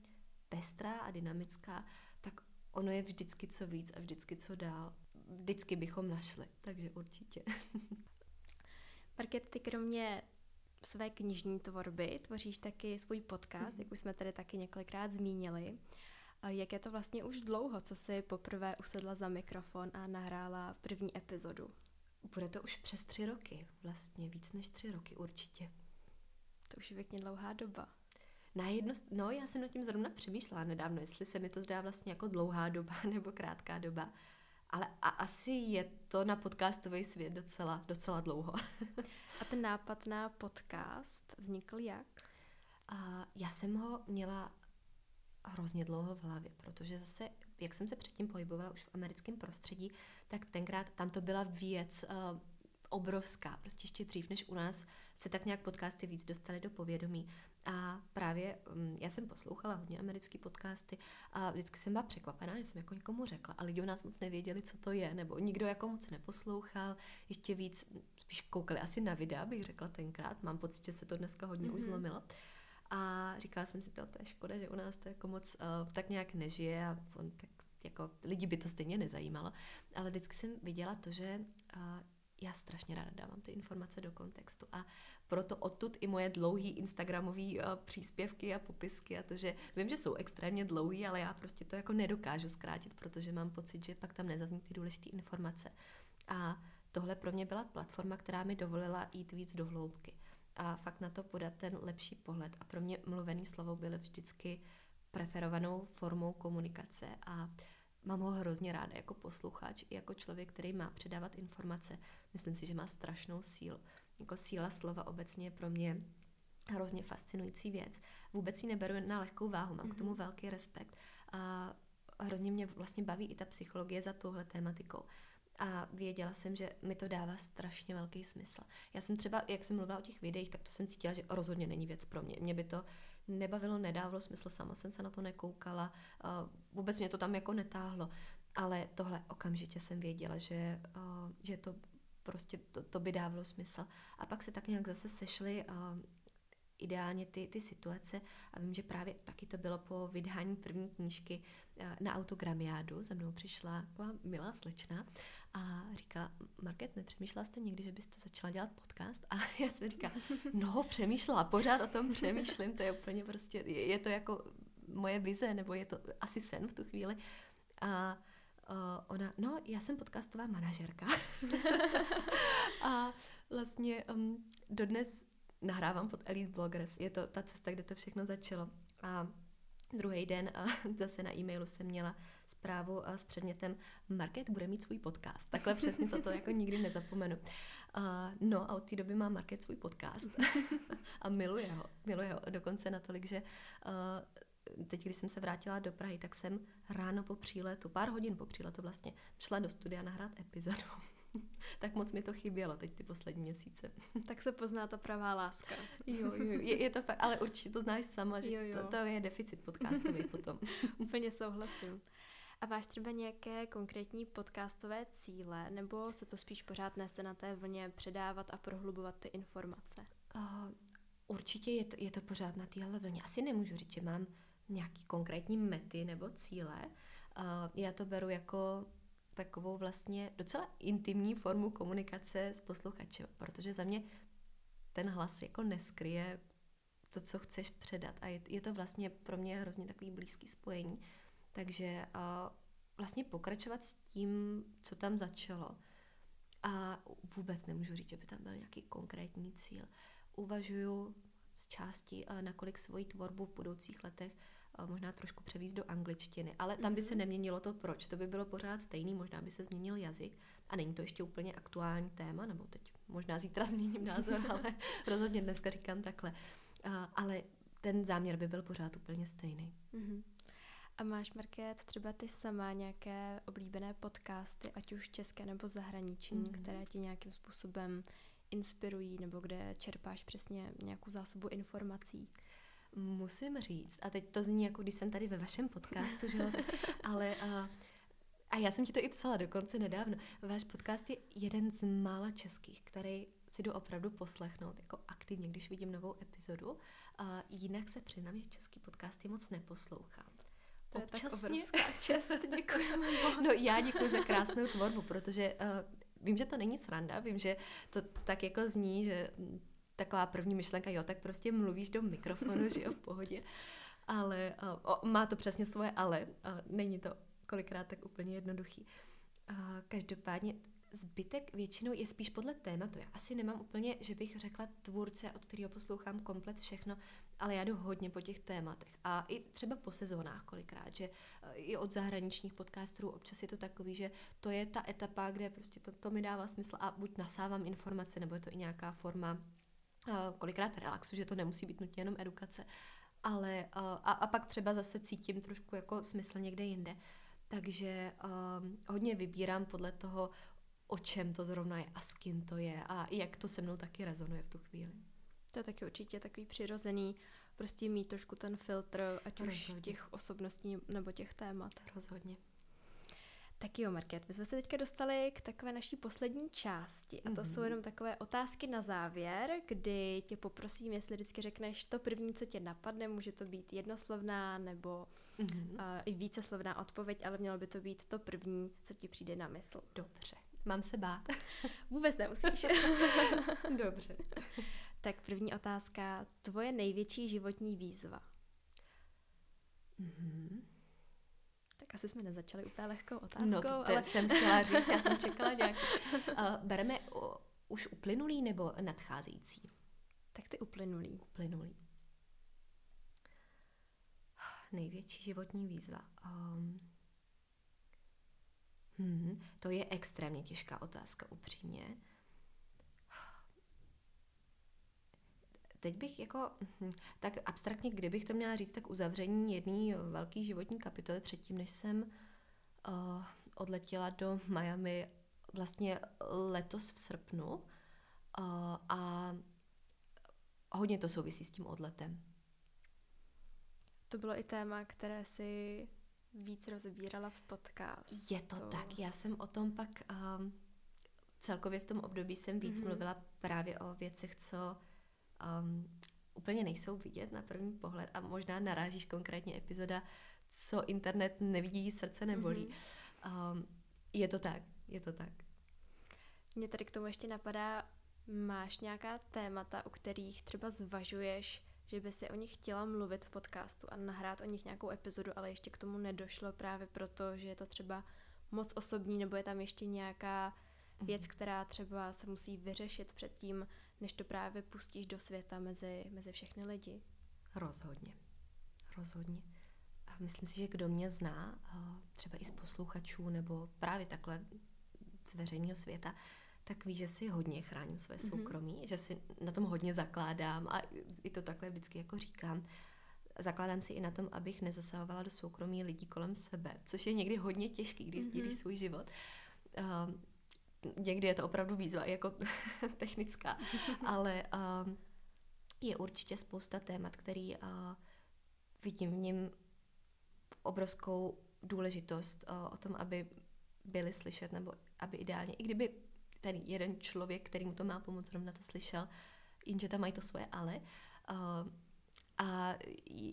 pestrá a dynamická, tak ono je vždycky co víc a vždycky co dál. Vždycky bychom našli, takže určitě. *laughs* Market, ty kromě své knižní tvorby tvoříš taky svůj podcast, mm-hmm. jak už jsme tady taky několikrát zmínili. Jak je to vlastně už dlouho, co jsi poprvé usedla za mikrofon a nahrála první epizodu? Bude to už přes tři roky, vlastně víc než tři roky určitě. To už je pěkně dlouhá doba. Na jedno, no já jsem nad tím zrovna přemýšlela nedávno, jestli se mi to zdá vlastně jako dlouhá doba *laughs* nebo krátká doba. Ale a asi je to na podcastový svět docela, docela dlouho. *laughs* a ten nápad na podcast vznikl jak? A já jsem ho měla hrozně dlouho v hlavě, protože zase, jak jsem se předtím pohybovala už v americkém prostředí, tak tenkrát tam to byla věc uh, obrovská, prostě ještě dřív než u nás se tak nějak podcasty víc dostaly do povědomí. A právě um, já jsem poslouchala hodně americké podcasty a vždycky jsem byla překvapená, že jsem jako někomu řekla a lidi u nás moc nevěděli, co to je, nebo nikdo jako moc neposlouchal, ještě víc, spíš koukali asi na videa, bych řekla tenkrát, mám pocit, že se to dneska hodně mm-hmm. už zlomilo. A říkala jsem si to, to je škoda, že u nás to jako moc uh, tak nějak nežije a on tak jako lidi by to stejně nezajímalo, ale vždycky jsem viděla to, že uh, já strašně ráda dávám ty informace do kontextu a proto odtud i moje dlouhý instagramový uh, příspěvky a popisky a to, že vím, že jsou extrémně dlouhý, ale já prostě to jako nedokážu zkrátit, protože mám pocit, že pak tam nezazní ty důležité informace. A tohle pro mě byla platforma, která mi dovolila jít víc do hloubky a fakt na to podat ten lepší pohled. A pro mě mluvený slovo byly vždycky preferovanou formou komunikace a mám ho hrozně ráda jako posluchač, i jako člověk, který má předávat informace. Myslím si, že má strašnou sílu. Jako síla slova obecně je pro mě hrozně fascinující věc. Vůbec ji neberu na lehkou váhu, mám mm-hmm. k tomu mhm. velký respekt. A hrozně mě vlastně baví i ta psychologie za touhle tématikou. A věděla jsem, že mi to dává strašně velký smysl. Já jsem třeba, jak jsem mluvila o těch videích, tak to jsem cítila, že rozhodně není věc pro mě. Mě by to nebavilo, nedávalo smysl, sama jsem se na to nekoukala, vůbec mě to tam jako netáhlo. Ale tohle okamžitě jsem věděla, že, že to prostě to, to by dávalo smysl. A pak se tak nějak zase sešly ideálně ty, ty situace a vím, že právě taky to bylo po vydání první knížky na autogramiádu, za mnou přišla taková milá slečna a říká, Market, nepřemýšlela jste někdy, že byste začala dělat podcast? A *laughs* já jsem říká, no přemýšlela, pořád o tom přemýšlím, to je úplně prostě, je, je to jako moje vize, nebo je to asi sen v tu chvíli. A uh, ona, no, já jsem podcastová manažerka. *laughs* a vlastně um, dodnes nahrávám pod Elite Bloggers. Je to ta cesta, kde to všechno začalo. A druhý den a *laughs* zase na e-mailu jsem měla zprávu s předmětem Market bude mít svůj podcast. Takhle přesně toto jako nikdy nezapomenu. Uh, no a od té doby má Market svůj podcast *laughs* a miluje ho. Miluje ho dokonce natolik, že uh, teď, když jsem se vrátila do Prahy, tak jsem ráno po příletu, pár hodin po příletu vlastně, šla do studia nahrát epizodu. *laughs* tak moc mi to chybělo teď ty poslední měsíce. *laughs* tak se pozná ta pravá láska. *laughs* jo, jo, je, je to fakt, ale určitě to znáš sama, že jo, jo. To, to je deficit podcastový potom. Úplně souhlasím. A máš třeba nějaké konkrétní podcastové cíle, nebo se to spíš pořád nese na té vlně předávat a prohlubovat ty informace? Uh, určitě je to, je to pořád na téhle vlně. Asi nemůžu říct, že mám nějaký konkrétní mety nebo cíle. Já to beru jako takovou vlastně docela intimní formu komunikace s posluchačem, protože za mě ten hlas jako neskryje to, co chceš předat a je, je to vlastně pro mě hrozně takový blízký spojení. Takže uh, vlastně pokračovat s tím, co tam začalo. A vůbec nemůžu říct, že by tam byl nějaký konkrétní cíl. Uvažuju z části, uh, nakolik svoji tvorbu v budoucích letech možná trošku převíst do angličtiny, ale tam by se mhm. neměnilo to proč, to by bylo pořád stejný, možná by se změnil jazyk a není to ještě úplně aktuální téma, nebo teď možná zítra *laughs* změním názor, ale *laughs* rozhodně dneska říkám takhle. Ale ten záměr by byl pořád úplně stejný. Mm-hmm. A máš, Market, třeba ty sama nějaké oblíbené podcasty, ať už české nebo zahraniční, mm-hmm. které ti nějakým způsobem inspirují, nebo kde čerpáš přesně nějakou zásobu informací? Musím říct, a teď to zní jako když jsem tady ve vašem podcastu, že jo, ale a, a já jsem ti to i psala dokonce nedávno. Váš podcast je jeden z mála českých, který si jdu opravdu poslechnout jako aktivně, když vidím novou epizodu. A jinak se přiznám, že český podcast je moc neposlouchám. To je Občasně... tak obrovská *laughs* čest, děkujeme No já děkuji za krásnou tvorbu, protože uh, vím, že to není sranda, vím, že to tak jako zní, že taková první myšlenka, jo, tak prostě mluvíš do mikrofonu, že jo, v pohodě. Ale o, má to přesně svoje ale. A není to kolikrát tak úplně jednoduchý. A každopádně zbytek většinou je spíš podle tématu. Já asi nemám úplně, že bych řekla tvůrce, od kterého poslouchám komplet všechno, ale já jdu hodně po těch tématech. A i třeba po sezónách kolikrát, že i od zahraničních podcasterů občas je to takový, že to je ta etapa, kde prostě to, to mi dává smysl a buď nasávám informace, nebo je to i nějaká forma kolikrát relaxu, že to nemusí být nutně jenom edukace, ale a, a pak třeba zase cítím trošku jako smysl někde jinde. Takže um, hodně vybírám podle toho, o čem to zrovna je a s kým to je a jak to se mnou taky rezonuje v tu chvíli. To je taky určitě takový přirozený, prostě mít trošku ten filtr, ať Rozhodně. už těch osobností nebo těch témat. Rozhodně. Tak jo, Market, my jsme se teďka dostali k takové naší poslední části a to mm-hmm. jsou jenom takové otázky na závěr, kdy tě poprosím, jestli vždycky řekneš to první, co tě napadne, může to být jednoslovná nebo mm-hmm. uh, i víceslovná odpověď, ale mělo by to být to první, co ti přijde na mysl. Dobře. Mám se bát? *laughs* Vůbec nemusíš. *laughs* Dobře. tak první otázka. Tvoje největší životní výzva? Mm-hmm. Tak asi jsme nezačali úplně lehkou otázkou. No, to ale... jsem chtěla říct, já jsem *laughs* čekala nějak. Uh, bereme uh, už uplynulý nebo nadcházející? Tak ty uplynulý. Uplynulý. Největší životní výzva. Um, hmm, to je extrémně těžká otázka, upřímně. Teď bych jako, hm, tak abstraktně, kdybych to měla říct, tak uzavření jedné velké životní kapitoly předtím, než jsem uh, odletěla do Miami vlastně letos v srpnu uh, a hodně to souvisí s tím odletem. To bylo i téma, které si víc rozbírala v podcastu. Je to tak, já jsem o tom pak um, celkově v tom období jsem víc mm-hmm. mluvila právě o věcech, co um, úplně nejsou vidět na první pohled a možná narážíš konkrétně epizoda, co internet nevidí, srdce nebolí. Mm-hmm. Um, je to tak, je to tak. Mě tady k tomu ještě napadá, máš nějaká témata, u kterých třeba zvažuješ, že by si o nich chtěla mluvit v podcastu a nahrát o nich nějakou epizodu, ale ještě k tomu nedošlo právě proto, že je to třeba moc osobní, nebo je tam ještě nějaká věc, mm-hmm. která třeba se musí vyřešit předtím, než to právě pustíš do světa mezi, mezi všechny lidi. Rozhodně. Rozhodně. A myslím si, že kdo mě zná, třeba i z posluchačů, nebo právě takhle z veřejného světa, tak ví, že si hodně chráním své mhm. soukromí, mm-hmm. že si na tom hodně zakládám a i to takhle vždycky jako říkám. Zakládám si i na tom, abych nezasahovala do soukromí lidí kolem sebe, což je někdy hodně těžký, když mm-hmm. sdílíš svůj život. Uh, někdy je to opravdu výzva, jako *laughs* technická, *laughs* ale uh, je určitě spousta témat, který uh, vidím v něm obrovskou důležitost uh, o tom, aby byli slyšet, nebo aby ideálně, i kdyby ten jeden člověk, který mu to má pomoct, zrovna to slyšel, jenže tam mají to svoje ale. Uh, a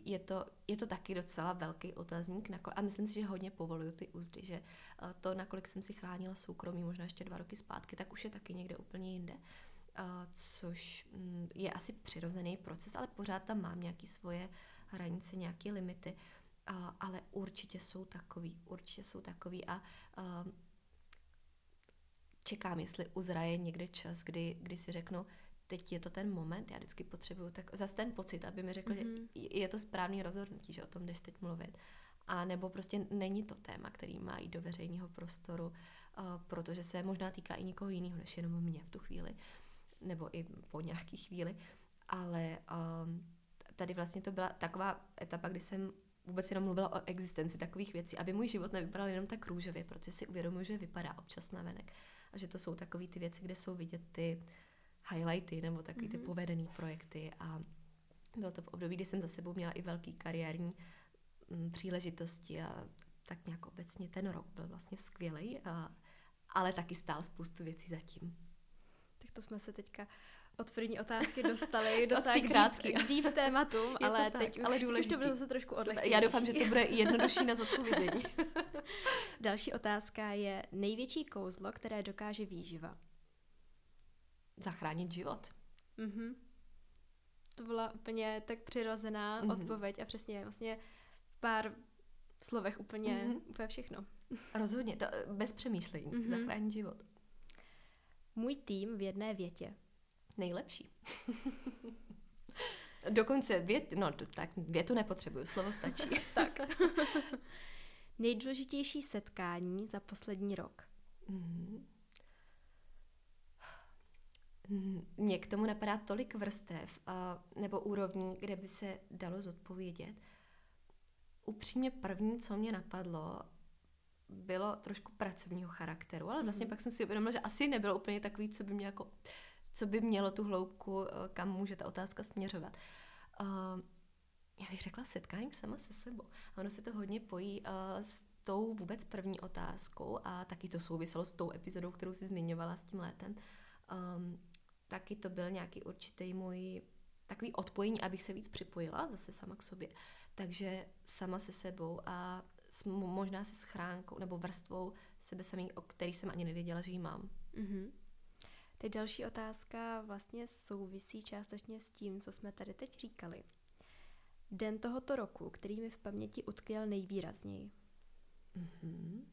je to, je to taky docela velký otazník. A myslím si, že hodně povoluju ty úzdy, že uh, to, nakolik jsem si chránila soukromí možná ještě dva roky zpátky, tak už je taky někde úplně jinde. Uh, což mm, je asi přirozený proces, ale pořád tam mám nějaké svoje hranice, nějaké limity. Uh, ale určitě jsou takový, určitě jsou takový a čekám, jestli uzraje někde čas, kdy, kdy si řeknu, teď je to ten moment, já vždycky potřebuju tak zase ten pocit, aby mi řekl, mm-hmm. že je to správný rozhodnutí, že o tom jdeš teď mluvit. A nebo prostě není to téma, který má jít do veřejného prostoru, uh, protože se možná týká i někoho jiného, než jenom mě v tu chvíli, nebo i po nějaký chvíli. Ale um, tady vlastně to byla taková etapa, kdy jsem vůbec jenom mluvila o existenci takových věcí, aby můj život nevypadal jenom tak růžově, protože si uvědomuji, že vypadá občas na venek. A že to jsou takové ty věci, kde jsou vidět ty highlighty nebo takové ty mhm. povedené projekty. A bylo to v období, kdy jsem za sebou měla i velký kariérní m, mm, příležitosti a tak nějak obecně ten rok byl vlastně skvělý, a, ale taky stál spoustu věcí zatím. Tak to jsme se teďka od první otázky dostali *laughs* docela krátký deep tématům, ale tak, teď, už, ale teď už to bude zase trošku odlehčenější. Já doufám, že to bude jednodušší na zodpovězení. *laughs* *laughs* Další otázka je největší kouzlo, které dokáže výživa. Zachránit život. Mm-hmm. To byla úplně tak přirozená mm-hmm. odpověď a přesně vlastně v pár slovech úplně, mm-hmm. úplně všechno. Rozhodně, to bez přemýšlení. Mm-hmm. Zachránit život. Můj tým v jedné větě nejlepší. *laughs* Dokonce vět, no tak větu nepotřebuju, slovo stačí. *laughs* tak. *laughs* Nejdůležitější setkání za poslední rok. Mm-hmm. Mně k tomu napadá tolik vrstev uh, nebo úrovní, kde by se dalo zodpovědět. Upřímně první, co mě napadlo, bylo trošku pracovního charakteru, ale vlastně mm. pak jsem si uvědomila, že asi nebylo úplně takový, co by mě jako, co by mělo tu hloubku, eh, kam může ta otázka směřovat. Uh, já bych řekla setkání sama se sebou. A ono se to hodně pojí uh, s tou vůbec první otázkou a taky to souviselo s tou epizodou, kterou si zmiňovala s tím létem. Um, taky to byl nějaký určitý můj takový odpojení, abych se víc připojila zase sama k sobě. Takže sama se sebou a s, možná se schránkou nebo vrstvou sebe samý, o který jsem ani nevěděla, že ji mám. Mm-hmm. Teď další otázka vlastně souvisí částečně s tím, co jsme tady teď říkali. Den tohoto roku, který mi v paměti utkvěl nejvýrazněji. Mm-hmm.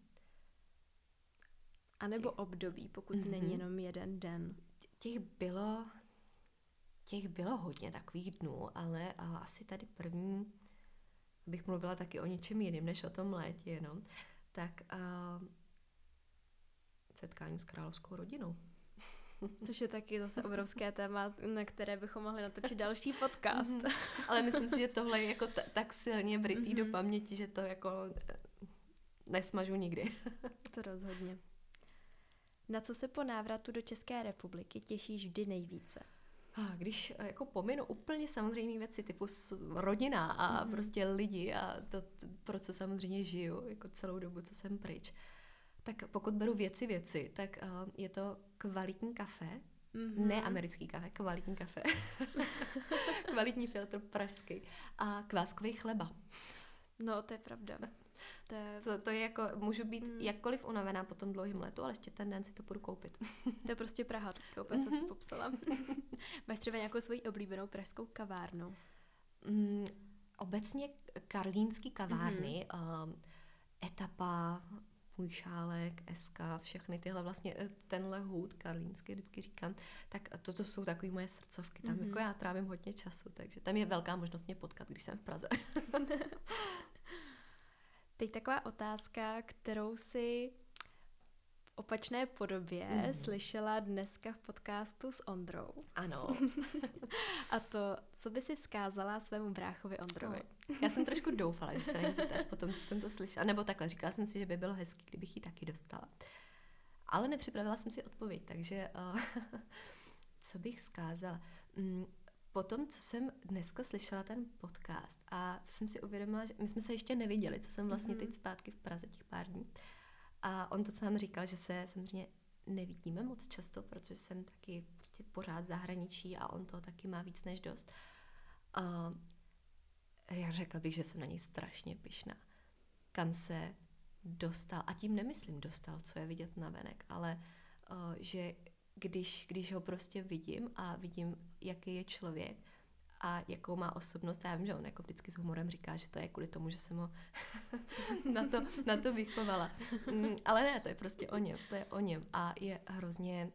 A nebo období, pokud mm-hmm. není jenom jeden den. Těch bylo, těch bylo hodně takových dnů, ale a asi tady první, abych mluvila taky o něčem jiném, než o tom létě jenom, tak uh, setkání s královskou rodinou. *laughs* Což je taky zase obrovské téma, na které bychom mohli natočit další podcast. Mm-hmm. Ale myslím si, že tohle je jako t- tak silně vrytý mm-hmm. do paměti, že to jako eh, nesmažu nikdy. to rozhodně. Na co se po návratu do České republiky těšíš vždy nejvíce? Když jako pominu úplně samozřejmé věci typu rodina a mm-hmm. prostě lidi a to, pro co samozřejmě žiju, jako celou dobu, co jsem pryč, tak pokud beru věci věci, tak uh, je to kvalitní kafe, mm-hmm. ne americký kafe, kvalitní kafe, *laughs* kvalitní filtr pražský a kváskový chleba. No, to je pravda. To je... To, to je jako, můžu být mm. jakkoliv unavená po tom dlouhém letu, ale ještě ten den si to budu koupit. to je prostě Praha, teďka úplně, co si popsala. *laughs* Máš třeba nějakou svoji oblíbenou pražskou kavárnu? Mm, obecně karlínský kavárny, mm-hmm. uh, etapa, můj šálek, SK, všechny tyhle vlastně, eh, tenhle hůd karlínský, vždycky říkám, tak toto jsou takové moje srdcovky, tam mm-hmm. jako já trávím hodně času, takže tam je velká možnost mě potkat, když jsem v Praze. *laughs* Teď taková otázka, kterou si v opačné podobě mm. slyšela dneska v podcastu s Ondrou. Ano. *laughs* A to, co by si vzkázala svému bráchovi Ondrovi? No. Já jsem trošku doufala, že se na až potom, co jsem to slyšela. Nebo takhle, říkala jsem si, že by bylo hezký, kdybych ji taky dostala. Ale nepřipravila jsem si odpověď, takže uh, *laughs* co bych vzkázala? Mm, po tom, co jsem dneska slyšela ten podcast a co jsem si uvědomila, že my jsme se ještě neviděli, co jsem vlastně mm-hmm. teď zpátky v Praze těch pár dní. A on to sám říkal, že se samozřejmě nevidíme moc často, protože jsem taky prostě pořád v zahraničí a on to taky má víc než dost. A já řekla bych, že jsem na něj strašně pyšná. Kam se dostal, a tím nemyslím dostal, co je vidět na venek, ale uh, že když, když ho prostě vidím a vidím, jaký je člověk a jakou má osobnost. Já vím, že on jako vždycky s humorem říká, že to je kvůli tomu, že jsem ho *laughs* na, to, na to vychovala. Mm, ale ne, to je prostě o něm, to je o něm a je hrozně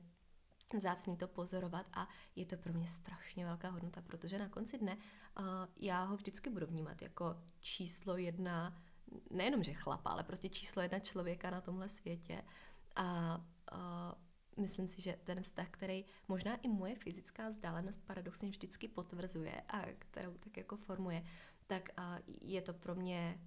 zácný to pozorovat a je to pro mě strašně velká hodnota, protože na konci dne uh, já ho vždycky budu vnímat jako číslo jedna, nejenom že chlapa, ale prostě číslo jedna člověka na tomhle světě a myslím si, že ten vztah, který možná i moje fyzická vzdálenost paradoxně vždycky potvrzuje a kterou tak jako formuje, tak je to pro mě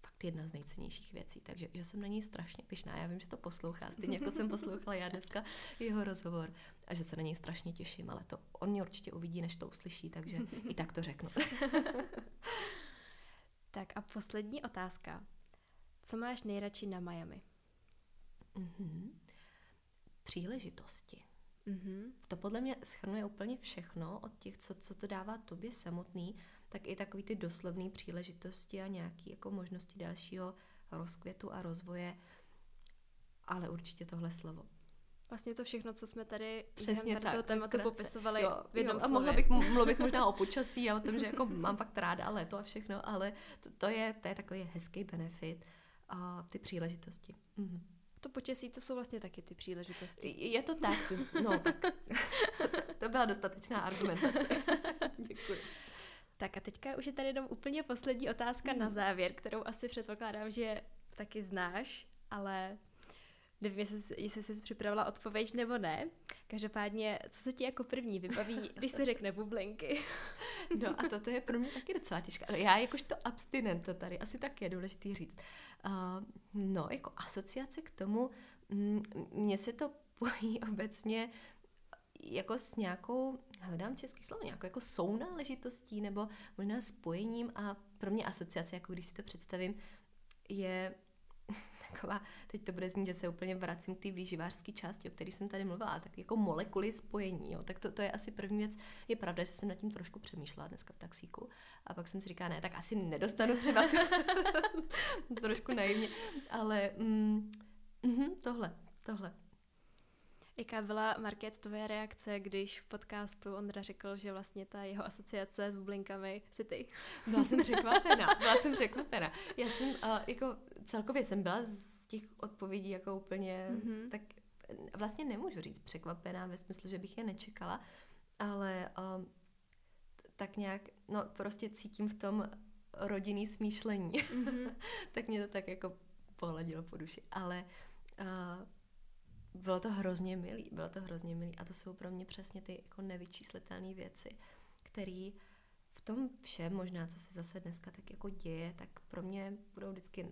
fakt jedna z nejcennějších věcí, takže že jsem na něj strašně pyšná. Já vím, že to poslouchá, stejně jako jsem poslouchala já dneska jeho rozhovor a že se na něj strašně těším, ale to on mě určitě uvidí, než to uslyší, takže i tak to řeknu. *laughs* tak a poslední otázka. Co máš nejradši na Miami? Mm-hmm příležitosti. Mm-hmm. To podle mě schrnuje úplně všechno od těch, co, co to dává tobě samotný, tak i takový ty doslovné příležitosti a nějaké jako možnosti dalšího rozkvětu a rozvoje, ale určitě tohle slovo. Vlastně to všechno, co jsme tady Přesně tady tak, toho tématu popisovali jo, v jednom jo, A mohla bych mluvit možná o *laughs* počasí a o tom, že jako mám fakt ráda léto a všechno, ale to, to, je, to je takový hezký benefit a ty příležitosti. Mm-hmm. To počasí, to jsou vlastně taky ty příležitosti. Je to tak, no tak. *laughs* To, to, to byla dostatečná argumentace. *laughs* Děkuji. Tak a teďka už je tady jenom úplně poslední otázka hmm. na závěr, kterou asi předpokládám, že taky znáš, ale nevím, jestli, jsi připravila odpověď nebo ne. Každopádně, co se ti jako první vybaví, když se řekne bublinky? *laughs* No a toto je pro mě taky docela těžké. Já jakožto abstinent to tady asi tak je důležitý říct. Uh, no, jako asociace k tomu, mm, mně se to pojí *laughs* obecně jako s nějakou, hledám český slovo, nějakou jako sounáležitostí nebo možná spojením a pro mě asociace, jako když si to představím, je taková, teď to bude znít, že se úplně vracím k té výživářské části, o které jsem tady mluvila, tak jako molekuly spojení, jo. tak to, to je asi první věc. Je pravda, že jsem nad tím trošku přemýšlela dneska v taxíku a pak jsem si říkala, ne, tak asi nedostanu třeba *laughs* trošku naivně, ale mm, mm, tohle, tohle. Jaká byla, Market, tvoje reakce, když v podcastu Ondra řekl, že vlastně ta jeho asociace s bublinkami si ty? Byla jsem *laughs* překvapená, byla jsem překvapená. Já jsem, uh, jako celkově jsem byla z těch odpovědí jako úplně, mm-hmm. tak vlastně nemůžu říct překvapená ve smyslu, že bych je nečekala, ale um, tak nějak, no prostě cítím v tom rodinný smýšlení. Mm-hmm. *laughs* tak mě to tak jako pohladilo po duši. Ale uh, bylo to hrozně milý, bylo to hrozně milý a to jsou pro mě přesně ty jako nevyčíslitelné věci, které v tom všem možná, co se zase dneska tak jako děje, tak pro mě budou vždycky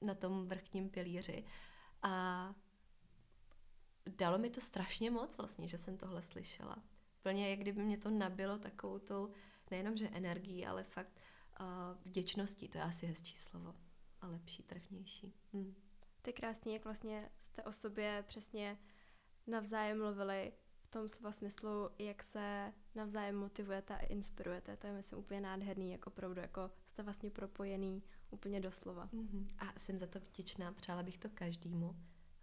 na tom vrchním pilíři a dalo mi to strašně moc vlastně, že jsem tohle slyšela. Plně jak kdyby mě to nabilo takovou tou, nejenom že energií, ale fakt uh, vděčností, to je asi hezčí slovo a lepší, trefnější. Hmm. To je krásný, jak vlastně jste o sobě přesně navzájem mluvili v tom slova smyslu, jak se navzájem motivujete a inspirujete. To je myslím úplně nádherný, jako opravdu, jako jste vlastně propojený úplně doslova. Mm-hmm. A jsem za to vděčná, přála bych to každému.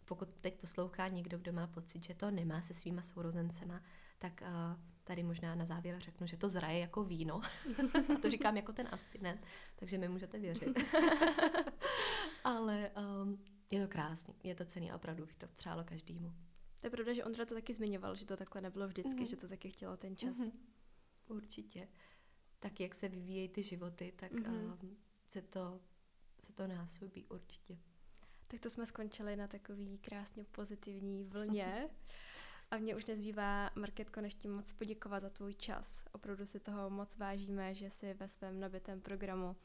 Pokud teď poslouchá někdo, kdo má pocit, že to nemá se svýma sourozencema, tak uh, tady možná na závěr řeknu, že to zraje jako víno. *laughs* a to říkám jako ten abstinent, takže mi můžete věřit. *laughs* Ale um, je to krásný, je to cený a opravdu bych to přálo každému. To je pravda, že Ondra to taky zmiňoval, že to takhle nebylo vždycky, mm. že to taky chtělo ten čas. Mm. Určitě. Tak jak se vyvíjejí ty životy, tak mm. um, se, to, se to násobí určitě. Tak to jsme skončili na takový krásně pozitivní vlně. A mě už nezbývá, Marketko, než ti moc poděkovat za tvůj čas. Opravdu si toho moc vážíme, že si ve svém nabitém programu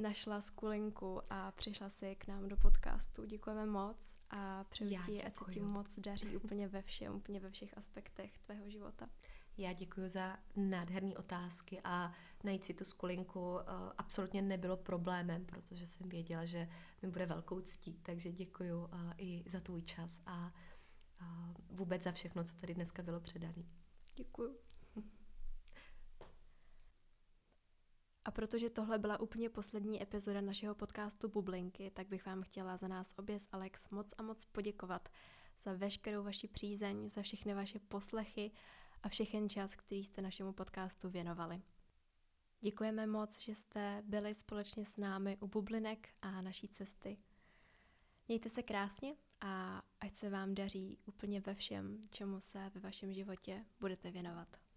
našla skulinku a přišla si k nám do podcastu. Děkujeme moc a přeju ti, ať se ti moc daří *laughs* úplně ve všem, úplně ve všech aspektech tvého života. Já děkuji za nádherné otázky a najít si tu skulinku uh, absolutně nebylo problémem, protože jsem věděla, že mi bude velkou ctí. Takže děkuji uh, i za tvůj čas a uh, vůbec za všechno, co tady dneska bylo předané. Děkuji. A protože tohle byla úplně poslední epizoda našeho podcastu Bublinky, tak bych vám chtěla za nás obě s Alex moc a moc poděkovat za veškerou vaši přízeň, za všechny vaše poslechy a všechen čas, který jste našemu podcastu věnovali. Děkujeme moc, že jste byli společně s námi u bublinek a naší cesty. Mějte se krásně a ať se vám daří úplně ve všem, čemu se ve vašem životě budete věnovat.